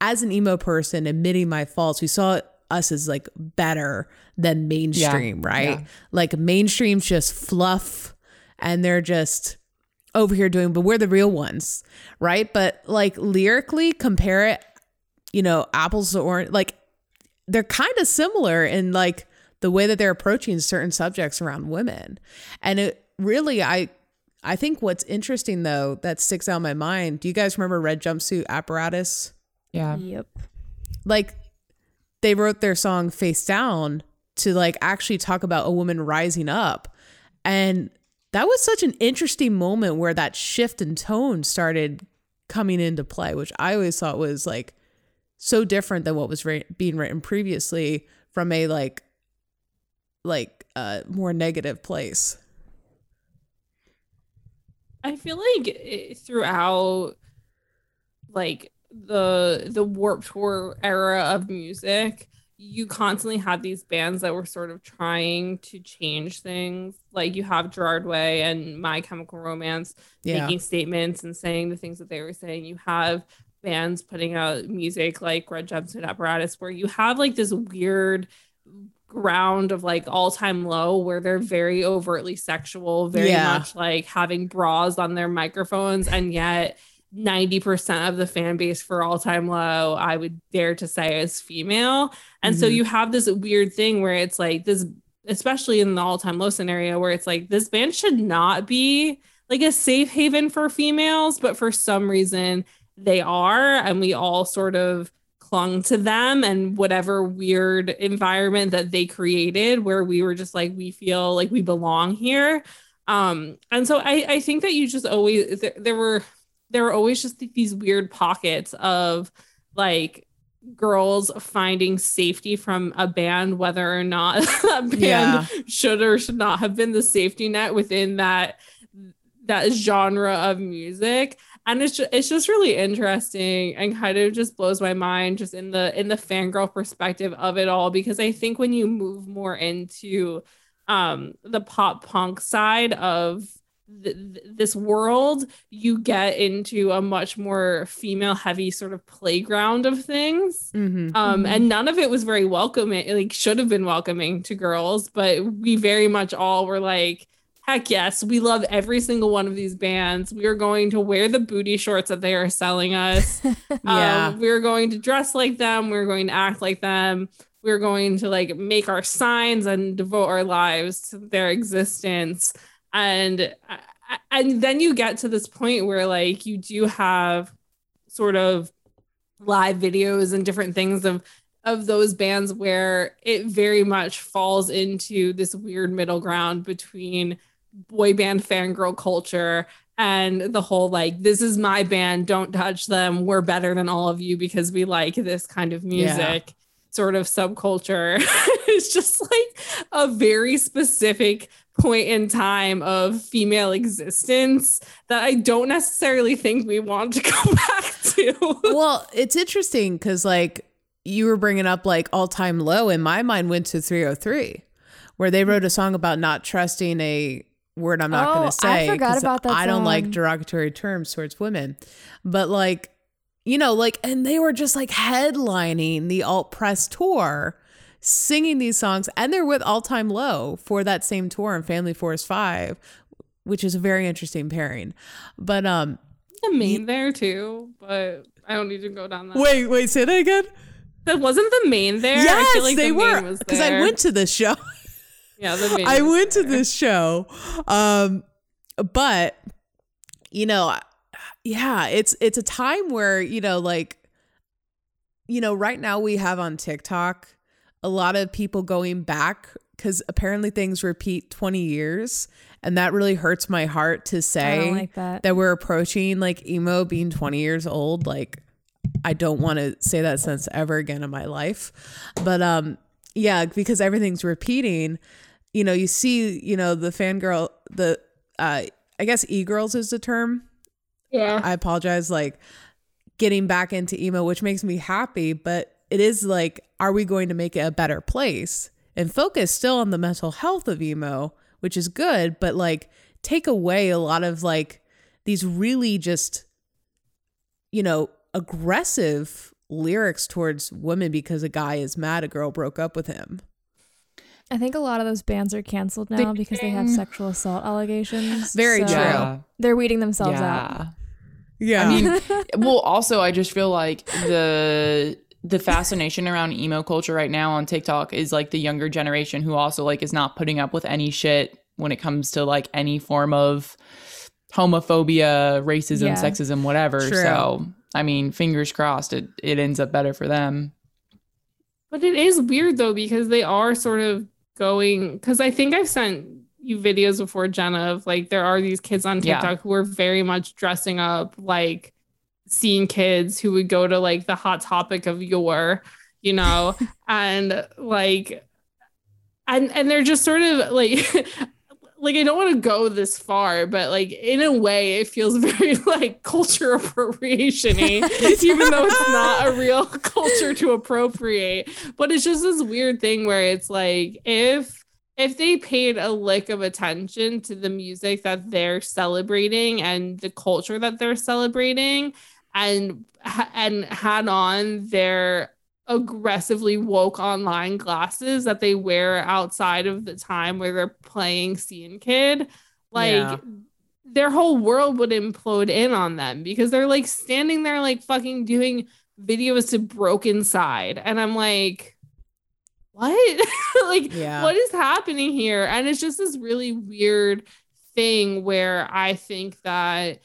as an emo person admitting my faults, we saw us as like better than mainstream, yeah. right? Yeah. Like mainstream's just fluff and they're just over here doing, but we're the real ones, right? But like lyrically, compare it, you know, apples to orange, like they're kind of similar in like the way that they're approaching certain subjects around women. And it really, I, I think what's interesting though that sticks out in my mind. Do you guys remember Red Jumpsuit Apparatus? Yeah. Yep. Like they wrote their song Face Down to like actually talk about a woman rising up. And that was such an interesting moment where that shift in tone started coming into play, which I always thought was like so different than what was ra- being written previously from a like like uh more negative place. I feel like throughout like the the warp tour era of music you constantly had these bands that were sort of trying to change things like you have gerard way and my chemical romance yeah. making statements and saying the things that they were saying you have bands putting out music like red jumpsuit apparatus where you have like this weird ground of like all time low where they're very overtly sexual very yeah. much like having bras on their microphones and yet 90% of the fan base for all time low, I would dare to say is female. And mm-hmm. so you have this weird thing where it's like this, especially in the all time low scenario, where it's like this band should not be like a safe haven for females, but for some reason they are. And we all sort of clung to them and whatever weird environment that they created where we were just like, we feel like we belong here. Um, and so I, I think that you just always, there, there were, there were always just these weird pockets of like girls finding safety from a band, whether or not that band Yeah. should or should not have been the safety net within that that genre of music. And it's just, it's just really interesting and kind of just blows my mind just in the in the fangirl perspective of it all because I think when you move more into um the pop punk side of th- th- this world you get into a much more female heavy sort of playground of things. Mm-hmm. um and none of it was very welcoming like should have been welcoming to girls but we very much all were like heck yes we love every single one of these bands. We are going to wear the booty shorts that they are selling us. Yeah. um, we're going to dress like them. We're going to act like them. We're going to like make our signs and devote our lives to their existence and uh, and then you get to this point where like you do have sort of live videos and different things of of those bands where it very much falls into this weird middle ground between boy band fangirl culture and the whole like this is my band don't touch them we're better than all of you because we like this kind of music sort of subculture it's just like a very specific point in time of female existence that i don't necessarily think we want to go back to well, it's interesting because like you were bringing up like all time low, and my mind went to 3OH!3, where they wrote a song about not trusting a word I'm not Oh, going to say. forgot 'cause about that I don't like derogatory terms towards women, but like you know, like, and they were just like headlining the alt press tour. Singing these songs, and they're with All Time Low for that same tour in Family Force Five, which is a very interesting pairing. But um, the Maine there too, but I don't need to go down that. wait, wait, say that again. that wasn't the Maine there. Yes, I feel like they the were because I went to this show. Yeah, the Maine. I went to this show, um, but you know, yeah, it's it's a time where you know, like, you know, right now we have on TikTok a lot of people going back because apparently things repeat twenty years, and that really hurts my heart to say like that. that we're approaching like emo being 20 years old like i don't want to say that sentence ever again in my life but um yeah because everything's repeating you know you see you know the fangirl the uh i guess e-girls is the term Yeah. i apologize like getting back into emo which makes me happy but it is like are we going to make it a better place and focus still on the mental health of emo which is good but like take away a lot of like these really just you know aggressive lyrics towards women because a guy is mad a girl broke up with him I think a lot of those bands are canceled now because they have sexual assault allegations. Very so true. Yeah. They're weeding themselves out. yeah. yeah I mean, well, also, I just feel like the the fascination around emo culture right now on TikTok is like the younger generation who also like is not putting up with any shit when it comes to like any form of homophobia, racism, Yeah. sexism, whatever. True. So, I mean, fingers crossed it it ends up better for them. But it is weird though because they are sort of going because I think I've sent you videos before, Jenna, of like there are these kids on Yeah. TikTok who are very much dressing up like scene kids who would go to like the hot topic of your, you know, and like and and they're just sort of like like I don't want to go this far, but like in a way it feels very like culture appropriation-y, even though it's not a real culture to appropriate. But it's just this weird thing where it's like if if they paid a lick of attention to the music that they're celebrating and the culture that they're celebrating and and had on their aggressively woke online glasses that they wear outside of the time where they're playing scene kid like Yeah. their whole world would implode in on them because they're like standing there like fucking doing videos to Brokencyde and i'm like what like Yeah. what is happening here and it's just this really weird thing where i think that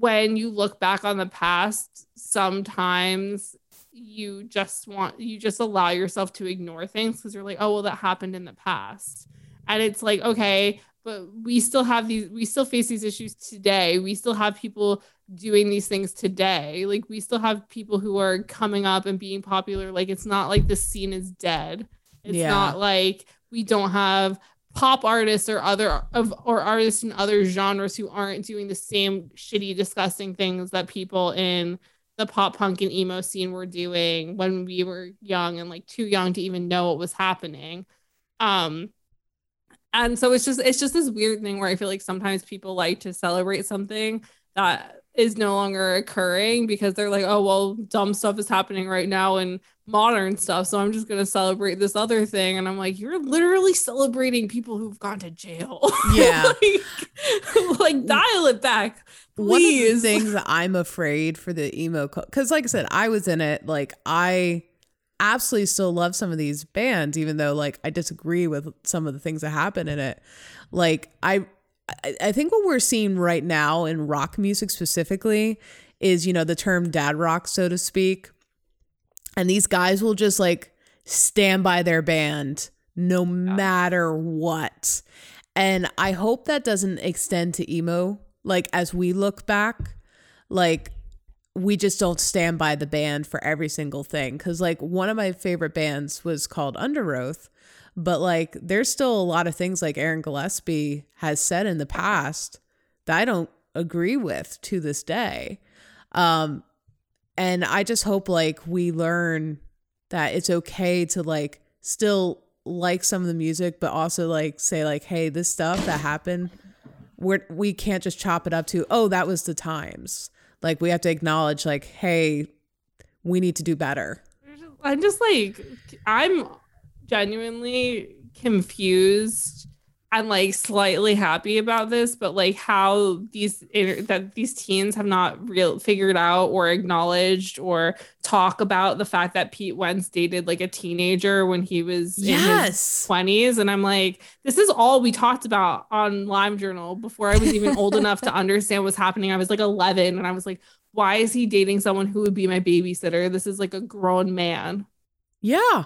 when you look back on the past sometimes you just want you just allow yourself to ignore things because you're like oh well that happened in the past. And it's like okay but we still have these we still face these issues today. We still have people doing these things today. Like we still have people who are coming up and being popular. Like it's not like the scene is dead. It's Yeah. not like we don't have pop artists or other of or artists in other genres who aren't doing the same shitty disgusting things that people in the pop punk and emo scene were doing when we were young and like too young to even know what was happening. Um and so it's just it's just this weird thing where i feel like sometimes people like to celebrate something that is no longer occurring because they're like oh well dumb stuff is happening right now and modern stuff so i'm just going to celebrate this other thing and i'm like you're literally celebrating people who've gone to jail Yeah. like, like dial it back One of the please things that I'm afraid for the emo, because like I said, I was in it. Like I absolutely still love some of these bands, even though like I disagree with some of the things that happen in it. Like I, I, I think what we're seeing right now in rock music specifically is you know the term dad rock, so to speak, and these guys will just like stand by their band no matter what. And I hope that doesn't extend to emo. Like as we look back, like we just don't stand by the band for every single thing. Cause like one of my favorite bands was called Underoath, but like there's still a lot of things like Aaron Gillespie has said in the past that I don't agree with to this day. Um, and I just hope like we learn that it's okay to like still like some of the music, but also like say like, hey, this stuff that happened, we're we can't just chop it up to oh that was the times. Like we have to acknowledge like, hey, we need to do better. I'm just like, I'm genuinely confused and like slightly happy about this, but like how these that these teens have not real figured out or acknowledged or talk about the fact that Pete Wentz dated like a teenager when he was in his Yes. 20s and i'm like this is all we talked about on live journal before i was even old enough to understand what's happening i was like 11 and i was like why is he dating someone who would be my babysitter this is like a grown man Yeah.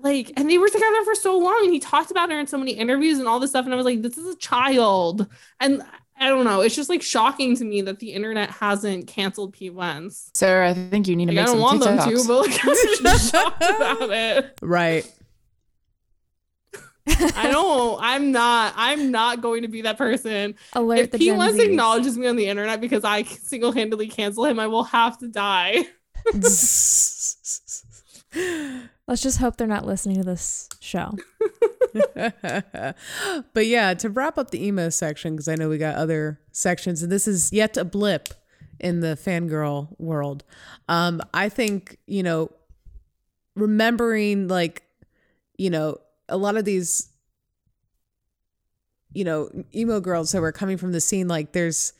Like and they were together for so long and he talked about her in so many interviews and all this stuff and i was like this is a child and i don't know it's just like shocking to me that the internet hasn't canceled pete wentz Sarah, I think you need to like, i make don't some want them to but like i'm just shocked about it Right. I don't. I'm not. I'm not going to be that person. Alert if the he Gen once acknowledges me on the internet because I single-handedly cancel him, I will have to die. Let's just hope they're not listening to this show. but yeah, to wrap up the emo section, because I know we got other sections, and this is yet a blip in the fangirl world. Um, I think, you know, remembering like, you know, a lot of these, you know, emo girls that were coming from the scene, like there's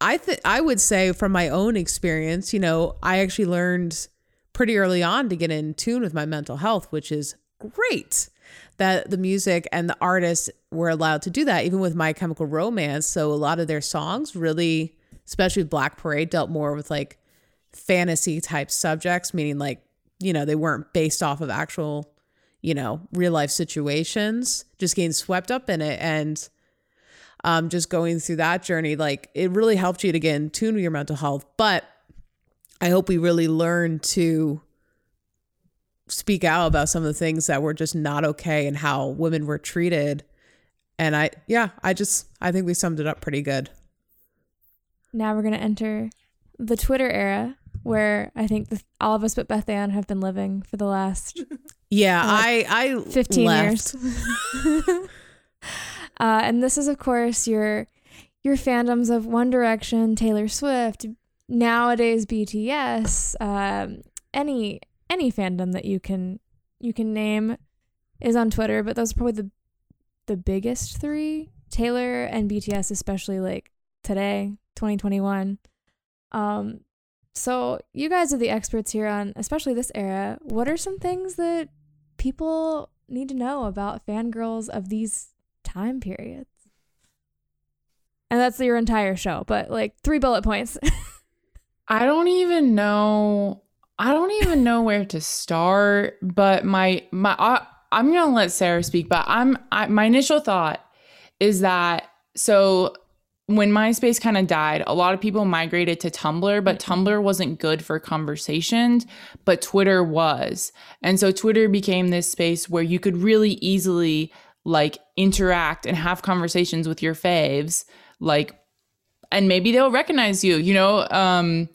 I think I would say from my own experience, you know, I actually learned pretty early on to get in tune with my mental health, which is great that the music and the artists were allowed to do that, even with My Chemical Romance. So a lot of their songs really, especially Black Parade, dealt more with like fantasy type subjects, meaning like, you know, they weren't based off of actual, you know, real life situations, just getting swept up in it. And um, just going through that journey, like it really helped you to get in tune with your mental health. But I hope we really learn to speak out about some of the things that were just not okay and how women were treated. And I, yeah, I just, I think we summed it up pretty good. Now we're going to enter the Twitter era where I think the, all of us but Beth Ann have been living for the last Yeah, Uh, I, I 15 left. years. uh, and this is, of course, your your fandoms of One Direction, Taylor Swift, nowadays BTS, um, any any fandom that you can you can name is on Twitter. But those are probably the the biggest three. Taylor and BTS, especially like today, 2021. Um, so you guys are the experts here on especially this era. What are some things that people need to know about fangirls of these time periods? And that's your entire show, but like three bullet points. I don't even know. I don't even know where to start. But my my I, I'm gonna let Sarah speak. But I'm I, my initial thought is that so when MySpace kind of died, a lot of people migrated to Tumblr, but mm-hmm. Tumblr wasn't good for conversations, but Twitter was. And so Twitter became this space where you could really easily like interact and have conversations with your faves, like and maybe they'll recognize you, you know, um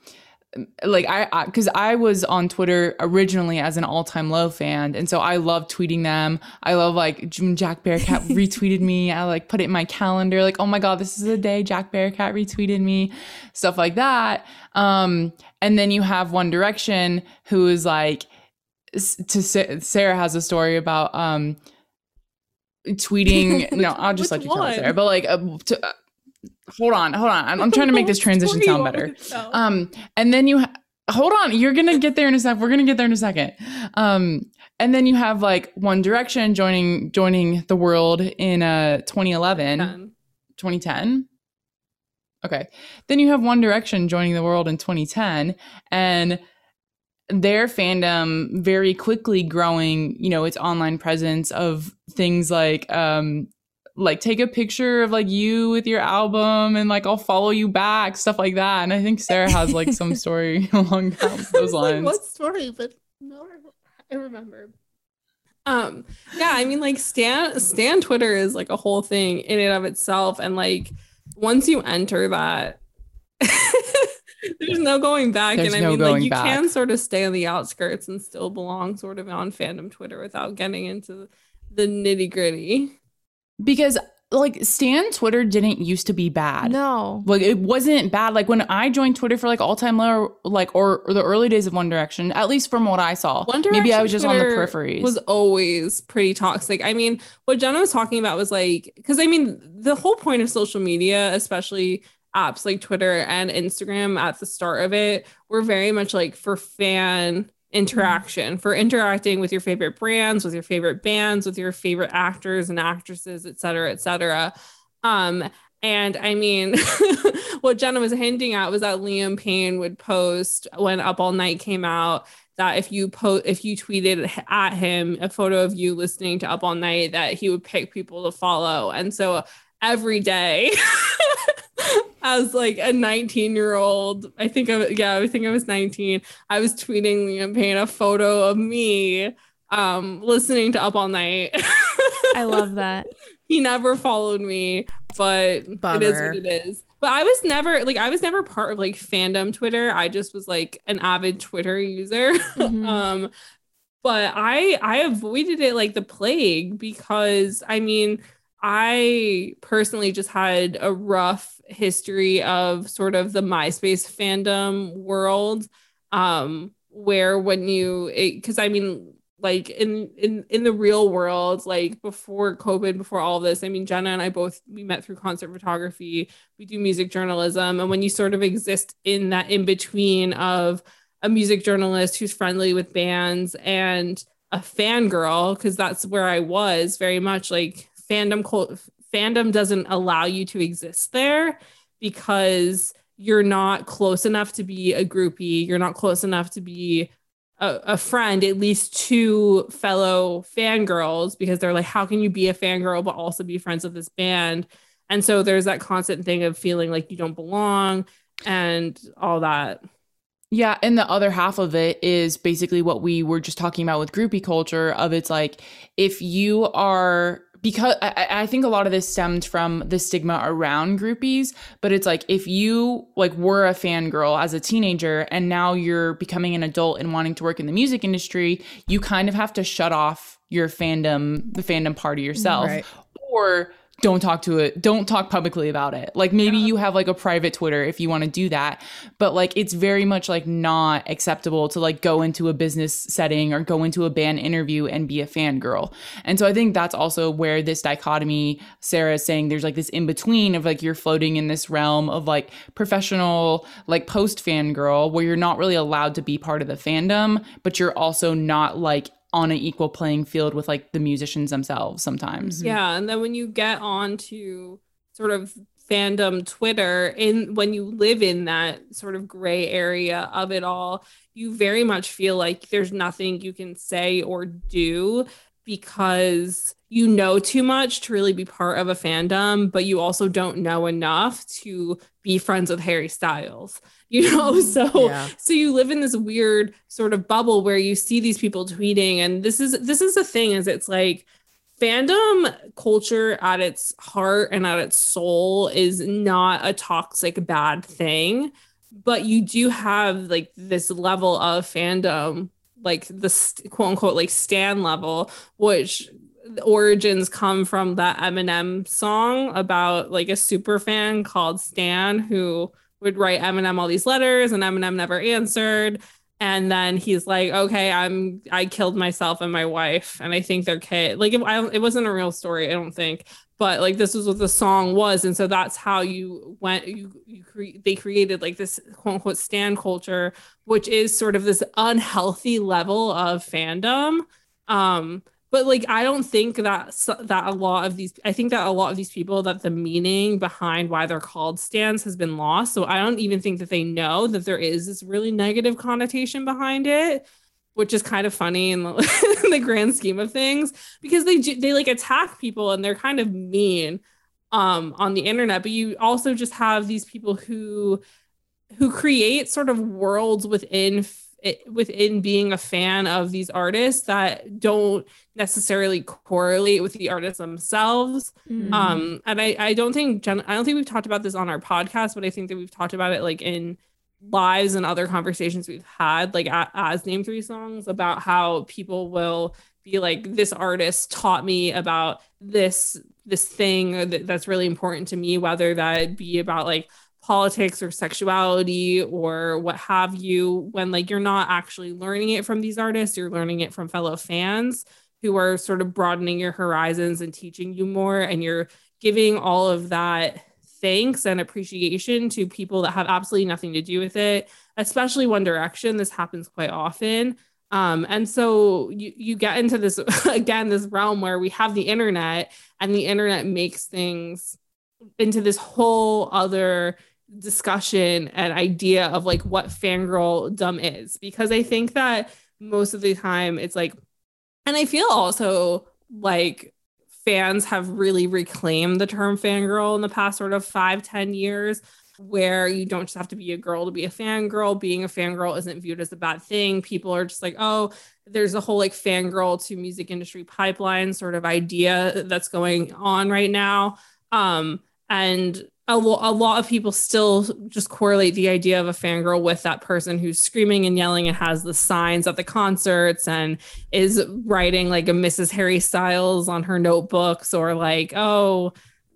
like I, because I, I, was on Twitter originally as an all time low fan, and so I love tweeting them. I love like Jack Barakat retweeted me. I like put it in my calendar, like oh my god, this is the day Jack Barakat retweeted me, stuff like that. Um, and then you have One Direction, who is like, to Sarah has a story about um tweeting. no, I'll just let you tell Sarah, but like uh, to, uh, hold on, hold on. I'm, I'm trying to make this transition sound better. Um, and then you ha- hold on. You're gonna get there in a sec. We're gonna get there in a second. Um, and then you have like One Direction joining joining the world in uh 2011, 10. 2010. Okay. Then you have One Direction joining the world in 2010, and their fandom very quickly growing, you know, its online presence of things like um like take a picture of like you with your album and like I'll follow you back, stuff like that. And I think Sarah has like some story along those lines. Like, what story? But no, I remember. Um, yeah, I mean, like Stan Stan Twitter is like a whole thing in and of itself, and like once you enter that, there's no going back. There's and I no mean, like you back. can sort of stay on the outskirts and still belong sort of on fandom Twitter without getting into the nitty gritty because like Stan Twitter didn't used to be bad. No. Like it wasn't bad. Like when I joined Twitter for like all time low, like or, or, the early days of One Direction, at least from what I saw. One Direction Maybe I was just Twitter on the peripheries. Was always pretty toxic. I mean, what Jenna was talking about was like, because I mean, the whole point of social media, especially apps like Twitter and Instagram at the start of it, were very much like for fan interaction for interacting with your favorite brands with your favorite bands with your favorite actors and actresses et cetera et cetera um and I mean, what Jenna was hinting at was that Liam Payne would post when Up All Night came out that if you post if you tweeted at him a photo of you listening to Up All Night, that he would pick people to follow. And so every day as like a 19 year old. I think I yeah, I think I was 19. I was tweeting Liam Payne a photo of me um listening to Up All Night. I love that. He never followed me, but Bummer. it is what it is. But I was never like I was never part of like fandom Twitter. I just was like an avid Twitter user. Mm-hmm. um but I I avoided it like the plague because I mean I personally just had a rough history of sort of the MySpace fandom world, um, where when you, because I mean, like in in in the real world, like before COVID, before all this, I mean, Jenna and I both we met through concert photography. We do music journalism, and when you sort of exist in that in between of a music journalist who's friendly with bands and a fangirl, because that's where I was very much like fandom cult, fandom doesn't allow you to exist there because you're not close enough to be a groupie you're not close enough to be a, a friend at least two fellow fangirls because they're like how can you be a fangirl but also be friends with this band? And so there's that constant thing of feeling like you don't belong and all that. Yeah, and the other half of it is basically what we were just talking about with groupie culture of it's like if you are because I, I, think a lot of this stemmed from the stigma around groupies, but it's like if you like were a fangirl as a teenager and now you're becoming an adult and wanting to work in the music industry, you kind of have to shut off your fandom, the fandom part of yourself. Right. Or don't talk to it don't talk publicly about it like maybe yeah. you have like a private twitter if you want to do that but like it's very much like not acceptable to like go into a business setting or go into a band interview and be a fangirl and so i think that's also where this dichotomy sarah is saying there's like this in between of like you're floating in this realm of like professional like post fangirl where you're not really allowed to be part of the fandom but you're also not like on an equal playing field with like the musicians themselves sometimes. Yeah, and then when you get on to sort of fandom Twitter in when you live in that sort of gray area of it all, you very much feel like there's nothing you can say or do because you know too much to really be part of a fandom, but you also don't know enough to be friends with Harry Styles. You know, mm-hmm. so Yeah. so you live in this weird sort of bubble where you see these people tweeting and this is this is the thing is it's like fandom culture at its heart and at its soul is not a toxic bad thing but you do have like this level of fandom like the quote unquote like stan level which origins come from that Eminem song about like a super fan called Stan who would write Eminem all these letters and Eminem never answered. And then he's like okay i'm i killed myself and my wife and i think their kid like it, I, it wasn't a real story i don't think but like this is what the song was and so that's how you went you, you cre- they created like this quote unquote stan culture which is sort of this unhealthy level of fandom. Um but like i don't think that that a lot of these i think that a lot of these people that the meaning behind why they're called stans has been lost. So i don't even think that they know that there is this really negative connotation behind it which is kind of funny in the, in the grand scheme of things because they do, they like attack people and they're kind of mean um on the internet but you also just have these people who who create sort of worlds within it, within being a fan of these artists that don't necessarily correlate with the artists themselves Mm. um and i i don't think Jen, i don't think we've talked about this on our podcast but i think that we've talked about it like in lives and other conversations we've had like as name three songs about how people will be like this artist taught me about this this thing that, that's really important to me whether that be about like politics or sexuality or what have you when like you're not actually learning it from these artists you're learning it from fellow fans who are sort of broadening your horizons and teaching you more and you're giving all of that thanks and appreciation to people that have absolutely nothing to do with it especially one direction. This happens quite often. Um, and so you, you get into this again this realm where we have the internet and the internet makes things into this whole other discussion and idea of like what fangirl dumb is. Because i think that most of the time it's like and i feel also like fans have really reclaimed the term fangirl in the past sort of five ten years where you don't just have to be a girl to be a fangirl. Being a fangirl isn't viewed as a bad thing. People are just like oh there's a whole like fangirl to music industry pipeline sort of idea that's going on right now. Um and a, lo- a lot of people still just correlate the idea of a fangirl with that person who's screaming and yelling and has the signs at the concerts and is writing like a Mrs. Harry Styles on her notebooks or like, oh,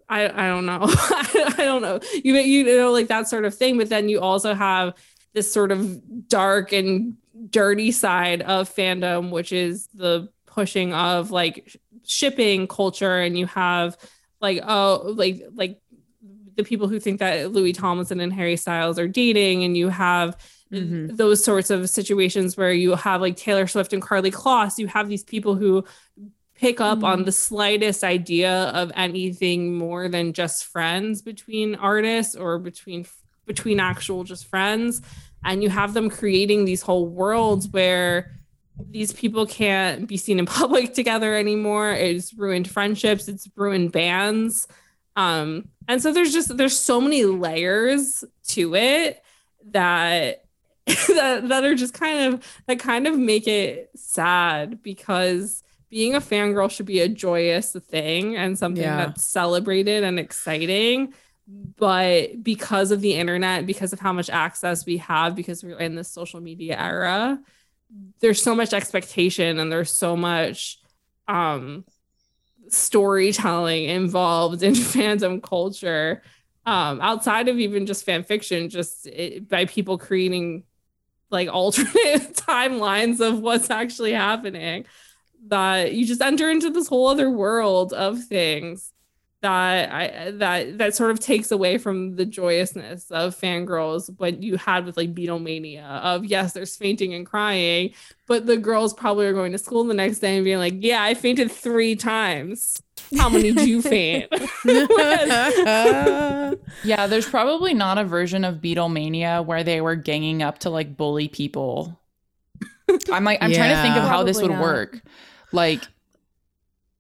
I, I don't know. I don't know. You, you know, like that sort of thing. But then you also have this sort of dark and dirty side of fandom, which is the pushing of like shipping culture. And you have like, oh, like, like, the people who think that Louis Tomlinson and Harry Styles are dating, and you have Mhm. those sorts of situations where you have like Taylor Swift and Karlie Kloss. You have these people who pick up on the slightest idea of anything more than just friends between artists or between between actual just friends, and you have them creating these whole worlds where these people can't be seen in public together anymore. It's ruined friendships. It's ruined bands um and so there's just there's so many layers to it that that, that are just kind of that kind of make it sad because being a fangirl should be a joyous thing and something Yeah. that's celebrated and exciting but because of the internet because of how much access we have because we're in this social media era there's so much expectation and there's so much um storytelling involved in fandom culture um outside of even just fan fiction just it, by people creating like alternate timelines of what's actually happening that you just enter into this whole other world of things that I that that sort of takes away from the joyousness of fangirls what you had with like Beatlemania of yes, there's fainting and crying, but the girls probably are going to school the next day and being like, yeah, I fainted three times. How many did you faint? Yeah, there's probably not a version of Beatlemania where they were ganging up to like bully people. I'm like, I'm trying to think of Yeah. how this would not. work. Like, writing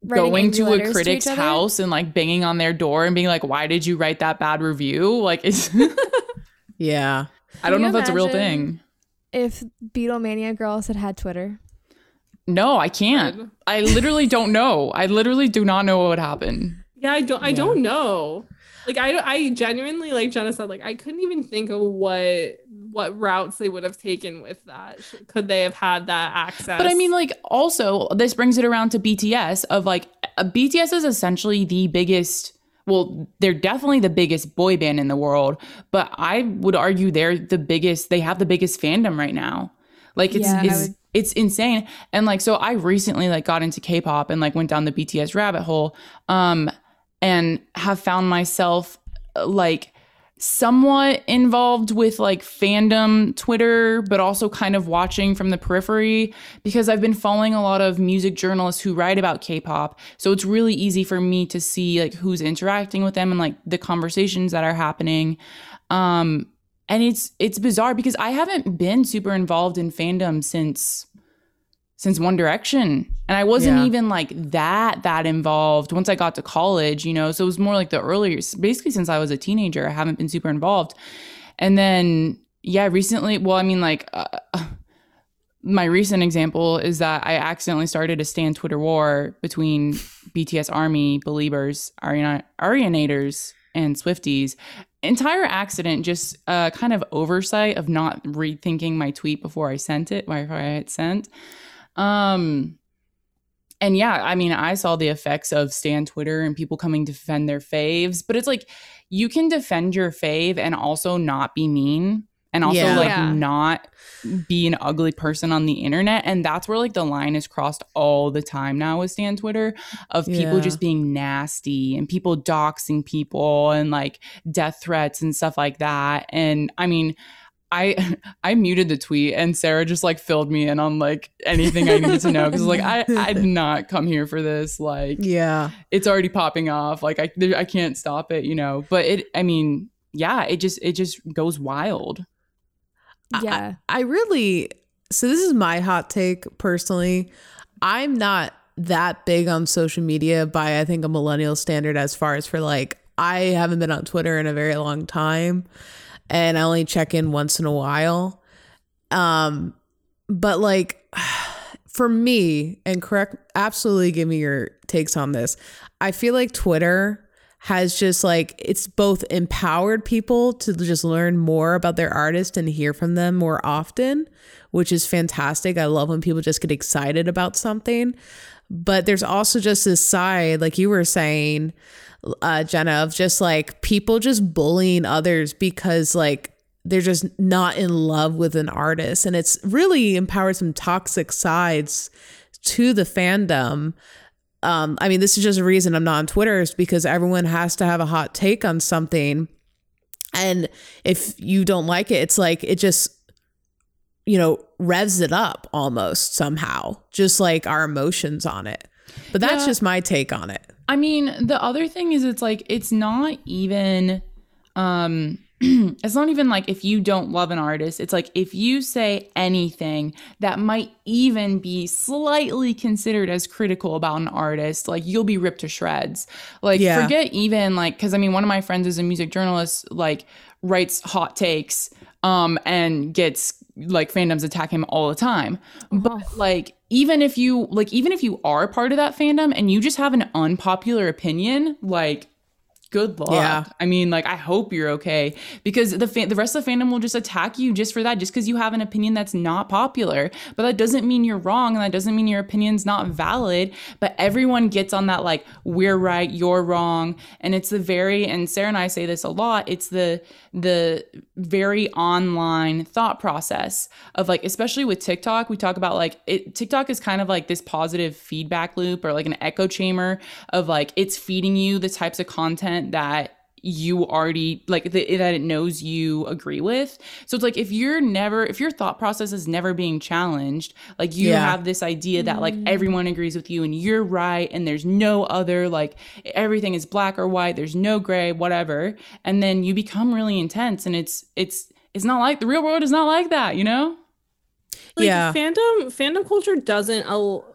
going to a critic's each other. house and like banging on their door and being like, "Why did you write that bad review?" Like, it's Yeah. I don't know if that's a real thing. If Beatlemania girls had had Twitter, No, I can't. I literally don't know. I literally do not know what would happen. Yeah, I don't. I Yeah. don't know. Like I, I genuinely, like Jenna said, like I couldn't even think of what what routes they would have taken with that. Could they have had that access? But I mean, like, also, this brings it around to BTS of like, uh, BTS is essentially the biggest. Well, they're definitely the biggest boy band in the world, but I would argue they're the biggest. They have the biggest fandom right now. Like, it's Yeah, it's would- it's insane. And like, so I recently like got into K-pop and like went down the BTS rabbit hole, um, and have found myself uh, like somewhat involved with like fandom Twitter, but also kind of watching from the periphery because I've been following a lot of music journalists who write about K-pop. So it's really easy for me to see like who's interacting with them and like the conversations that are happening. Um and it's it's bizarre because I haven't been super involved in fandom since since One Direction. And I wasn't Yeah. even like that that involved once I got to college, you know. So it was more like the earlier basically since I was a teenager, I haven't been super involved. And then yeah, recently, well, I mean like uh, my recent example is that I accidentally started a stan Twitter war between BTS Army, Beliebers, Ariana, Arianators, and Swifties. Entire accident, just uh, kind of oversight of not rethinking my tweet before I sent it, before I hit sent. Um, and yeah, I mean, I saw the effects of Stan Twitter and people coming to defend their faves, but it's like you can defend your fave and also not be mean and also Yeah. like Yeah. not be an ugly person on the internet. And that's where like the line is crossed all the time now with Stan Twitter of people Yeah. just being nasty and people doxing people and like death threats and stuff like that. And I mean, I I muted the tweet and Sarah just like filled me in on like anything I needed to know because like I I did not come here for this like Yeah. it's already popping off like I there- I can't stop it you know but it I mean yeah it just it just goes wild I- yeah, I really so this is my hot take personally. I'm not that big on social media by I think a millennial standard as far as for like I haven't been on Twitter in a very long time and I only check in once in a while. Um but like for me and correct absolutely give me your takes on this. I feel like Twitter has just like it's both empowered people to just learn more about their artist and hear from them more often, which is fantastic. I love when people just get excited about something. But there's also just this side, like you were saying, uh, Jenna, of just like people just bullying others because like they're just not in love with an artist. And it's really empowered some toxic sides to the fandom um, I mean, this is just a reason I'm not on Twitter is because everyone has to have a hot take on something. And if you don't like it, it's like it just, you know, revs it up almost somehow, just like our emotions on it. But that's Yeah. just my take on it. I mean, the other thing is it's like it's not even um it's not even like if you don't love an artist, it's like if you say anything that might even be slightly considered as critical about an artist, like you'll be ripped to shreds. Like Yeah. forget even like cuz I mean one of my friends is a music journalist like writes hot takes um and gets like fandoms attack him all the time. But like even if you like even if you are part of that fandom and you just have an unpopular opinion, like good luck. Yeah. I mean, like I hope you're okay because the the rest of the fandom will just attack you just for that, just because you have an opinion that's not popular. But that doesn't mean you're wrong, and that doesn't mean your opinion's not valid. But everyone gets on that like we're right, you're wrong, and it's the very and Sarah and I say this a lot. It's the the very online thought process of like, especially with TikTok, we talk about like it. TikTok is kind of like this positive feedback loop or like an echo chamber of like it's feeding you the types of content that you already like the, that it knows you agree with. So it's like if you're never if your thought process is never being challenged, like you Yeah. have this idea that like mm. everyone agrees with you and you're right and there's no other like everything is black or white, there's no gray, whatever. And then you become really intense and it's it's it's not like the real world is not like that, you know? like Yeah. fandom fandom culture doesn't al-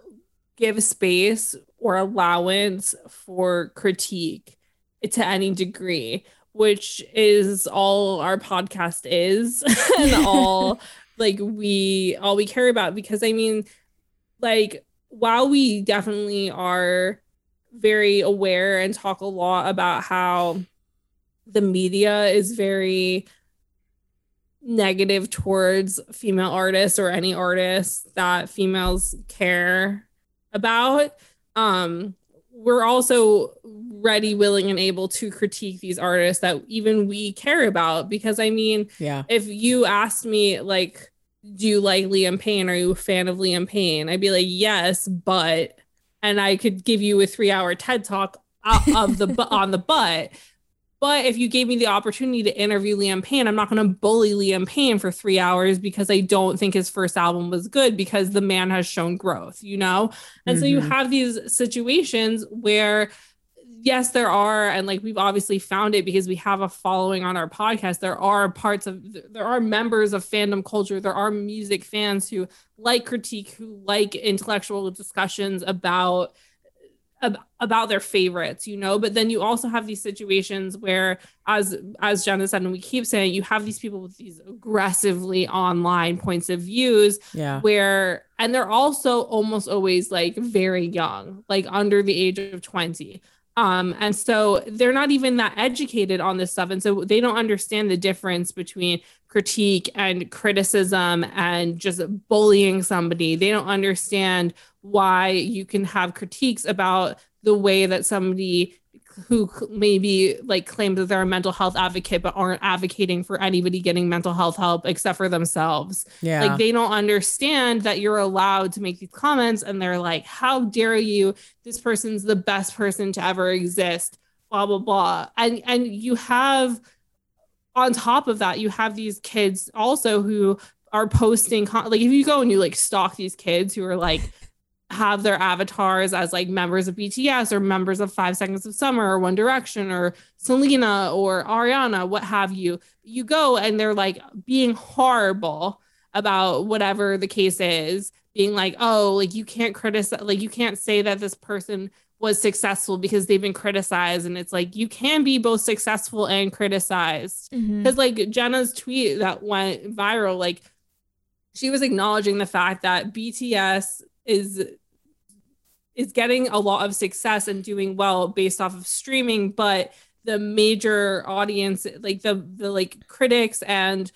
give space or allowance for critique to any degree which is all our podcast is. And all like we all we care about because i mean like while we definitely are very aware and talk a lot about how the media is very negative towards female artists or any artists that females care about um we're also ready willing and able to critique these artists that even we care about because i mean Yeah. if you asked me like do you like liam payne? Are you a fan of liam payne? I'd be like yes but and i could give you a three hour ted talk uh, of the on the butt but if you gave me the opportunity to interview Liam Payne, I'm not going to bully Liam Payne for three hours because I don't think his first album was good because the man has shown growth, you know? And so you Mhm. have these situations where, yes, there are, and like we've obviously found it because we have a following on our podcast. There are parts of, there are members of fandom culture, there are music fans who like critique, who like intellectual discussions about ab- about their favorites you know? But then you also have these situations where as as jenna said and we keep saying you have these people with these aggressively online points of views Yeah. where and they're also almost always like very young like under the age of 20 um and so they're not even that educated on this stuff and so they don't understand the difference between critique and criticism and just bullying somebody. They don't understand why you can have critiques about the way that somebody who maybe like claims that they're a mental health advocate but aren't advocating for anybody getting mental health help except for themselves Yeah. like they don't understand that you're allowed to make these comments and they're like, how dare you? This person's the best person to ever exist, blah, blah, blah. And and you have on top of that, you have these kids also who are posting like if you go and you like stalk these kids who are like have their avatars as like members of BTS or members of Five Seconds of Summer or One Direction or Selena or Ariana, what have you. You go and they're like being horrible about whatever the case is, being like, oh, like you can't criticize, like you can't say that this person was successful because they've been criticized. And it's like you can be both successful and criticized mm-hmm. because like Jenna's tweet that went viral, like she was acknowledging the fact that BTS is is getting a lot of success and doing well based off of streaming, but the major audience, like the the like critics and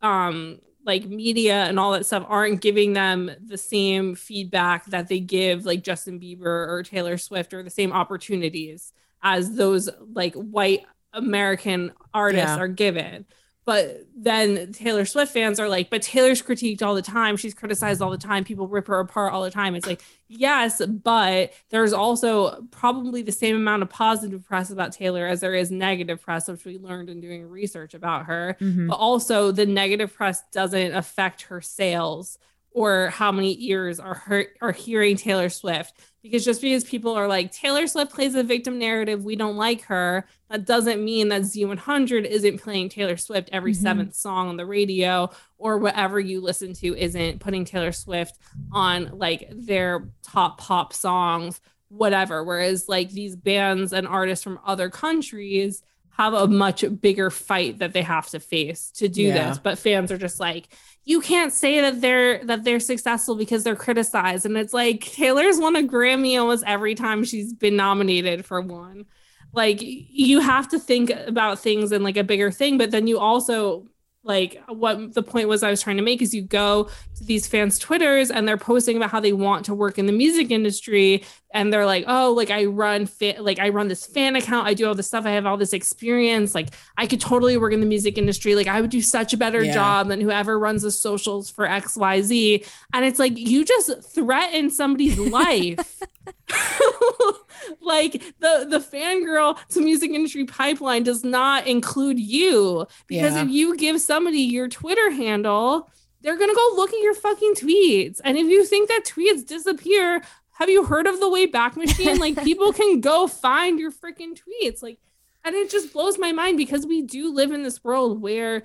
um like media and all that stuff aren't giving them the same feedback that they give like Justin Bieber or Taylor Swift or the same opportunities as those like white American artists Yeah. are given. But then Taylor Swift fans are like, but Taylor's critiqued all the time. She's criticized all the time. People rip her apart all the time. It's like, yes, but there's also probably the same amount of positive press about Taylor as there is negative press, which we learned in doing research about her Mhm. but also the negative press doesn't affect her sales or how many ears are her are hearing Taylor Swift because just because people are like Taylor Swift plays a victim narrative we don't like her that doesn't mean that Z100 isn't playing Taylor Swift every Mhm. seventh song on the radio or whatever you listen to isn't putting Taylor Swift on like their top pop songs whatever whereas like these bands and artists from other countries have a much bigger fight that they have to face to do Yeah. this but fans are just like you can't say that they're that they're successful because they're criticized. And it's like taylor's won a grammy almost every time she's been nominated for one. Like you have to think about things in like a bigger thing but then you also like what the point was i was trying to make is you go to these fans twitters and they're posting about how they want to work in the music industry and they're like oh like i run fa- like i run this fan account. I do all this stuff. I have all this experience. Like i could totally work in the music industry. Like i would do such a better Yeah. job than whoever runs the socials for xyz and it's like you just threaten somebody's life like the the fangirl to music industry pipeline does not include you. Because Yeah. if you give somebody your twitter handle they're gonna go look at your fucking tweets. And if you think that tweets disappear have you heard of the Wayback Machine? Like people can go find your freaking tweets. Like and it just blows my mind because we do live in this world where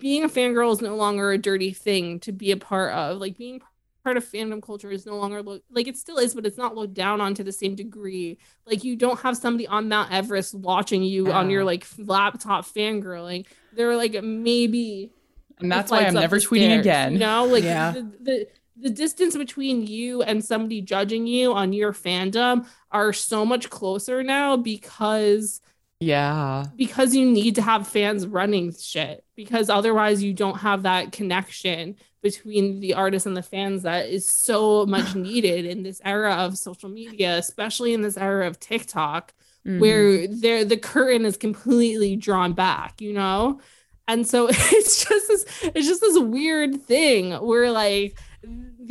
being a fangirl is no longer a dirty thing to be a part of. Like being part of fandom culture is no longer look like it still is, but it's not looked down on to the same degree. Like you don't have somebody on Mount Everest watching you on your like laptop fangirling. They're like maybe And that's why flights I'm never tweeting stairs, again. You know, like Yeah. the, the the distance between you and somebody judging you on your fandom are so much closer now because Yeah. because you need to have fans running shit because otherwise you don't have that connection between the artists and the fans that is so much needed in this era of social media especially in this era of TikTok Mhm. where there the curtain is completely drawn back you know and so it's just this it's just this weird thing where like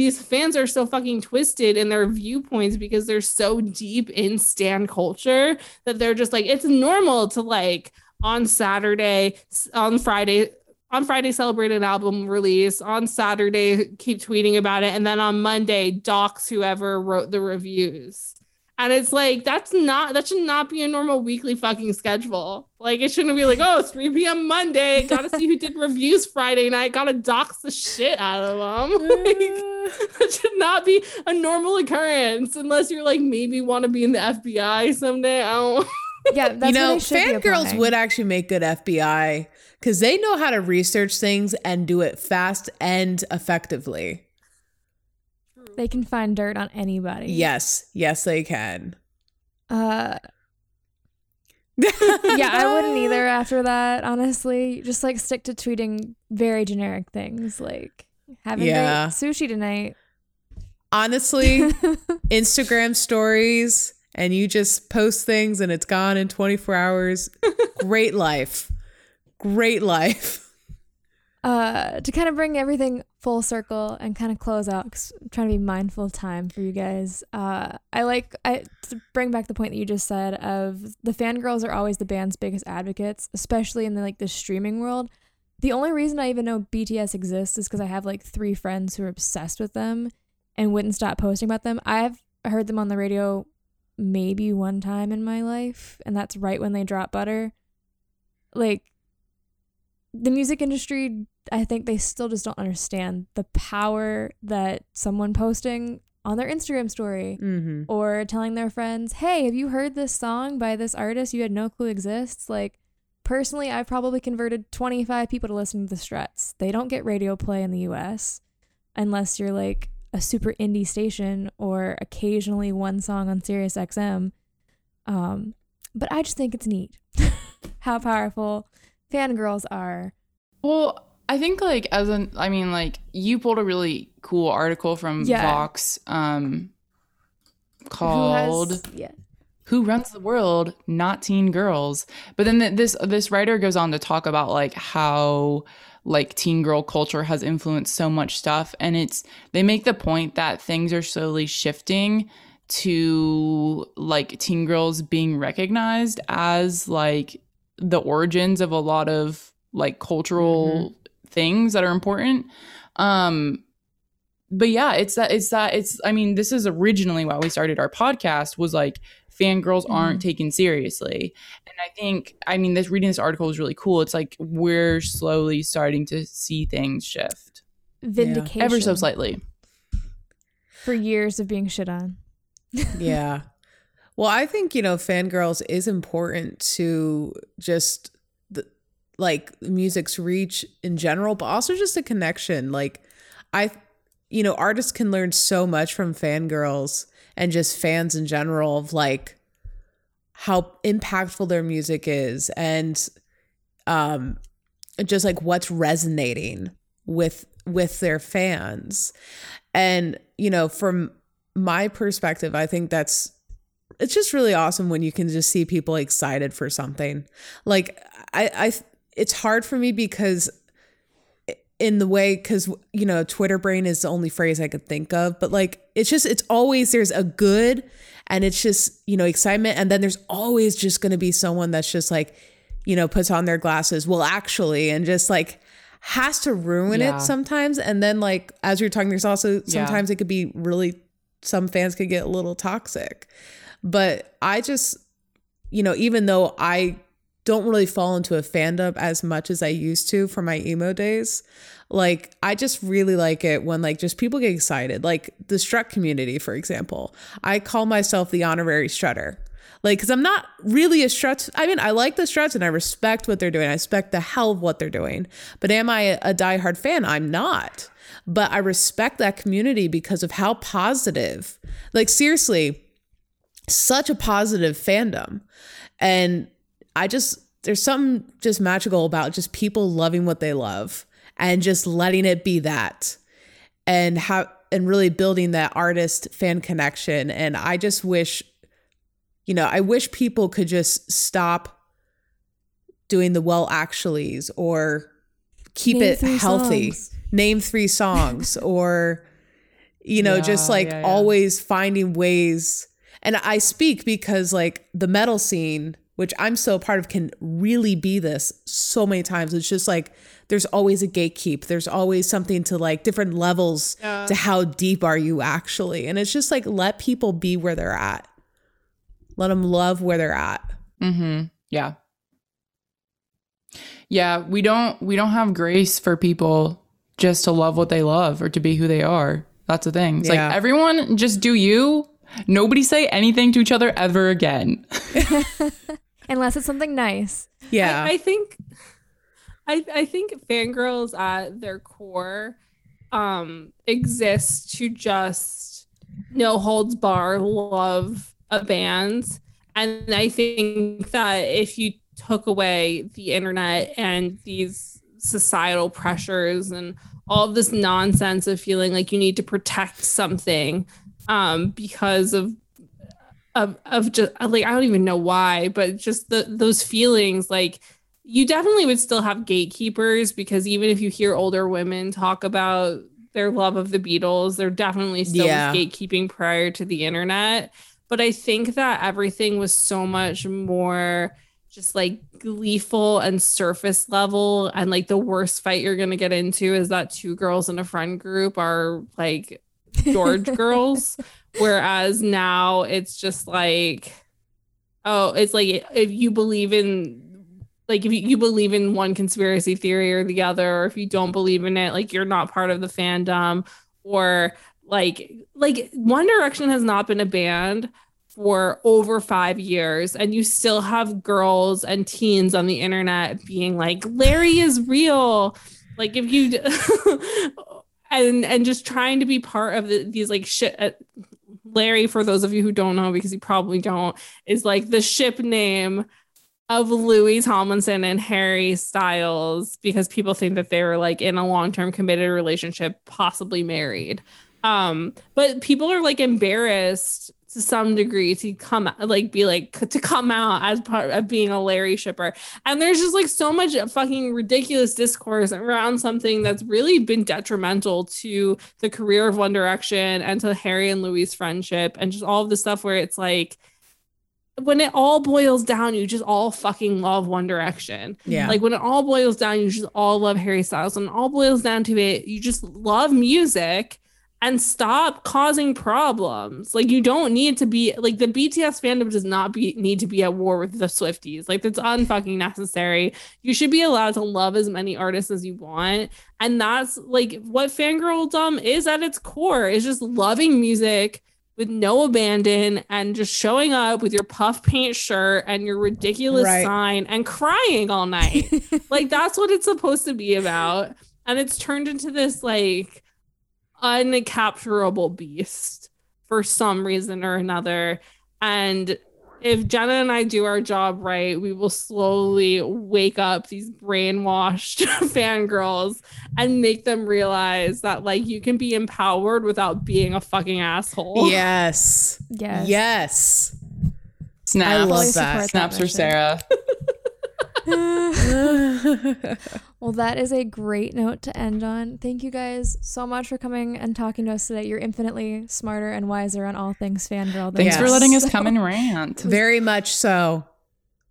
these fans are so fucking twisted in their viewpoints because they're so deep in stan culture that they're just like it's normal to like on Saturday on Friday on Friday celebrate an album release on Saturday keep tweeting about it and then on Monday dox whoever wrote the reviews and it's like that's not that should not be a normal weekly fucking schedule. Like it shouldn't be like, oh, it's 3 p.m. Monday. Gotta see who did reviews Friday night. Gotta dox the shit out of them. like, that should not be a normal occurrence unless you're like maybe want to be in the FBI someday. I don't. Yeah, that's you know, fangirls would actually make good FBI because they know how to research things and do it fast and effectively. They can find dirt on anybody. Yes, yes, they can. Uh, yeah, I wouldn't either after that, honestly. Just like stick to tweeting very generic things like having Yeah. sushi tonight. Honestly, Instagram stories and you just post things and it's gone in 24 hours. Great life. Great life. uh, to kind of bring everything full circle and kind of close out, because I'm trying to be mindful of time for you guys. Uh, I like I to bring back the point that you just said of the fangirls are always the band's biggest advocates, especially in the like the streaming world. The only reason I even know BTS exists is because I have like three friends who are obsessed with them and wouldn't stop posting about them. I've heard them on the radio maybe one time in my life, and that's right when they drop butter. Like the music industry, I think they still just don't understand the power that someone posting on their Instagram story Mm-hmm. or telling their friends, "Hey, have you heard this song by this artist you had no clue exists?" Like personally, I've probably converted 25 people to listen to the Struts. They don't get radio play in the US unless you're like a super indie station or occasionally one song on Sirius XM. Um, but I just think it's neat how powerful fangirls are. Well, I think like as an I mean like you pulled a really cool article from Yeah. Vox um Who called has, yeah. who runs the world not teen girls but then th- this this writer goes on to talk about like how like teen girl culture has influenced so much stuff. And it's they make the point that things are slowly shifting to like teen girls being recognized as like the origins of a lot of like cultural things that are important. Um but yeah it's that it's that it's i mean this is originally why we started our podcast was like fangirls aren't taken seriously i think i mean this reading this article is really cool it's like we're slowly starting to see things shift Vindication. ever so slightly For years of being shit on. yeah. Well, I think, you know, fangirls is important to just the like music's reach in general, but also just a connection. Like I you know, artists can learn so much from fangirls and just fans in general of like how impactful their music is and um just like what's resonating with with their fans. And you know, from my perspective, I think that's it's just really awesome when you can just see people excited for something. Like I I it's hard for me because in the way cuz you know, Twitter brain is the only phrase I could think of, but like it's just it's always there's a good and it's just, you know, excitement and then there's always just going to be someone that's just like you know, puts on their glasses, well actually and just like has to ruin Yeah. it sometimes and then like as you're talking there's also sometimes it could be really some fans could get a little toxic but i just you know even though i don't really fall into a fandom as much as I used to for my emo days. Like I just really like it when like just people get excited. Like the strut community, for example. I call myself the honorary strutter. Like, cause I'm not really a strut. I mean, I like the struts and I respect what they're doing. I respect the hell of what they're doing. But am I a diehard fan? I'm not. But I respect that community because of how positive, like seriously, such a positive fandom. And I just, there's something just magical about just people loving what they love and just letting it be that and how, and really building that artist fan connection. And I just wish, you know, I wish people could just stop doing the well actuallys or keep Name it healthy. songs. Name three songs or, you know, just like yeah, yeah. always finding ways. And I speak because like the metal scene, which I'm so a part of, can really be this so many times. It's just like there's always a gatekeep. There's always something to like different levels Yeah. to how deep are you actually. And it's just like let people be where they're at. Let them love where they're at. Mm-hmm. Yeah. Yeah, we don't we don't have grace for people just to love what they love or to be who they are. That's the thing. It's Yeah. like everyone just do you. Nobody say anything to each other ever again. Unless it's something nice. Yeah. I, I think I I think fangirls at their core um exist to just no holds bar love a band. And I think that if you took away the internet and these societal pressures and all this nonsense of feeling like you need to protect something um because of of of just like I don't even know why, but just the those feelings like you definitely would still have gatekeepers because even if you hear older women talk about their love of the Beatles, they're definitely still Yeah. gatekeeping prior to the internet. But I think that everything was so much more just like gleeful and surface level. And like the worst fight you're gonna get into is that two girls in a friend group are like George girls. Whereas now it's just like, oh, it's like if you believe in like if you, believe in one conspiracy theory or the other, or if you don't believe in it, like you're not part of the fandom, or like like One Direction has not been a band for over five years, and you still have girls and teens on the internet being like, Larry is real. Like if you and and just trying to be part of the, these like shit. Larry, for those of you who don't know, because you probably don't, is like the ship name of Louis Tomlinson and Harry Styles because people think that they were like in a long-term committed relationship, possibly married. Um, but people are like embarrassed to some degree to come like be like to come out as part of being a Larry shipper. And there's just like so much fucking ridiculous discourse around something that's really been detrimental to the career of One Direction and to Harry and Louis' friendship and just all of the stuff where it's like when it all boils down, you just all fucking love One Direction. Yeah. Like when it all boils down, you just all love Harry Styles. When it all boils down to it, you just love music and stop causing problems. Like you don't need to be like the BTS fandom does not be need to be at war with the Swifties. Like that's unfucking necessary. You should be allowed to love as many artists as you want. And that's like what fangirldom is at its core is just loving music with no abandon and just showing up with your puff paint shirt and your ridiculous Right. sign and crying all night. like that's what it's supposed to be about. And it's turned into this like uncapturable beast for some reason or another. And if Jenna and I do our job right, we will slowly wake up these brainwashed fangirls and make them realize that like you can be empowered without being a fucking asshole. yes. Yes. Yes. Snaps. I love that. support Snaps for. Sarah. Well, that is a great note to end on. Thank you guys so much for coming and talking to us today. You're infinitely smarter and wiser on all things fangirl. than Thanks for letting us come and rant. Very much so.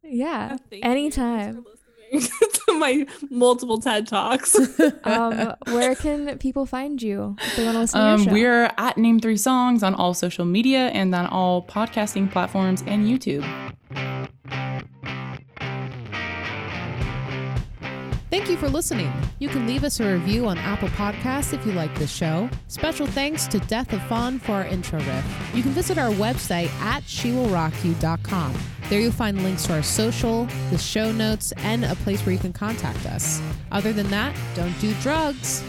Yeah, Thank you anytime. to my multiple TED Talks. um, where can people find you if they want to listen to Um, your show? we're at Name Three Songs on all social media and on all podcasting platforms and YouTube. Thank you for listening. You can leave us a review on Apple Podcasts if you like this show. Special thanks to Death of Fawn for our intro riff. You can visit our website at shewillrockyou.com. There you'll find links to our social, the show notes, and a place where you can contact us. Other than that, don't do drugs.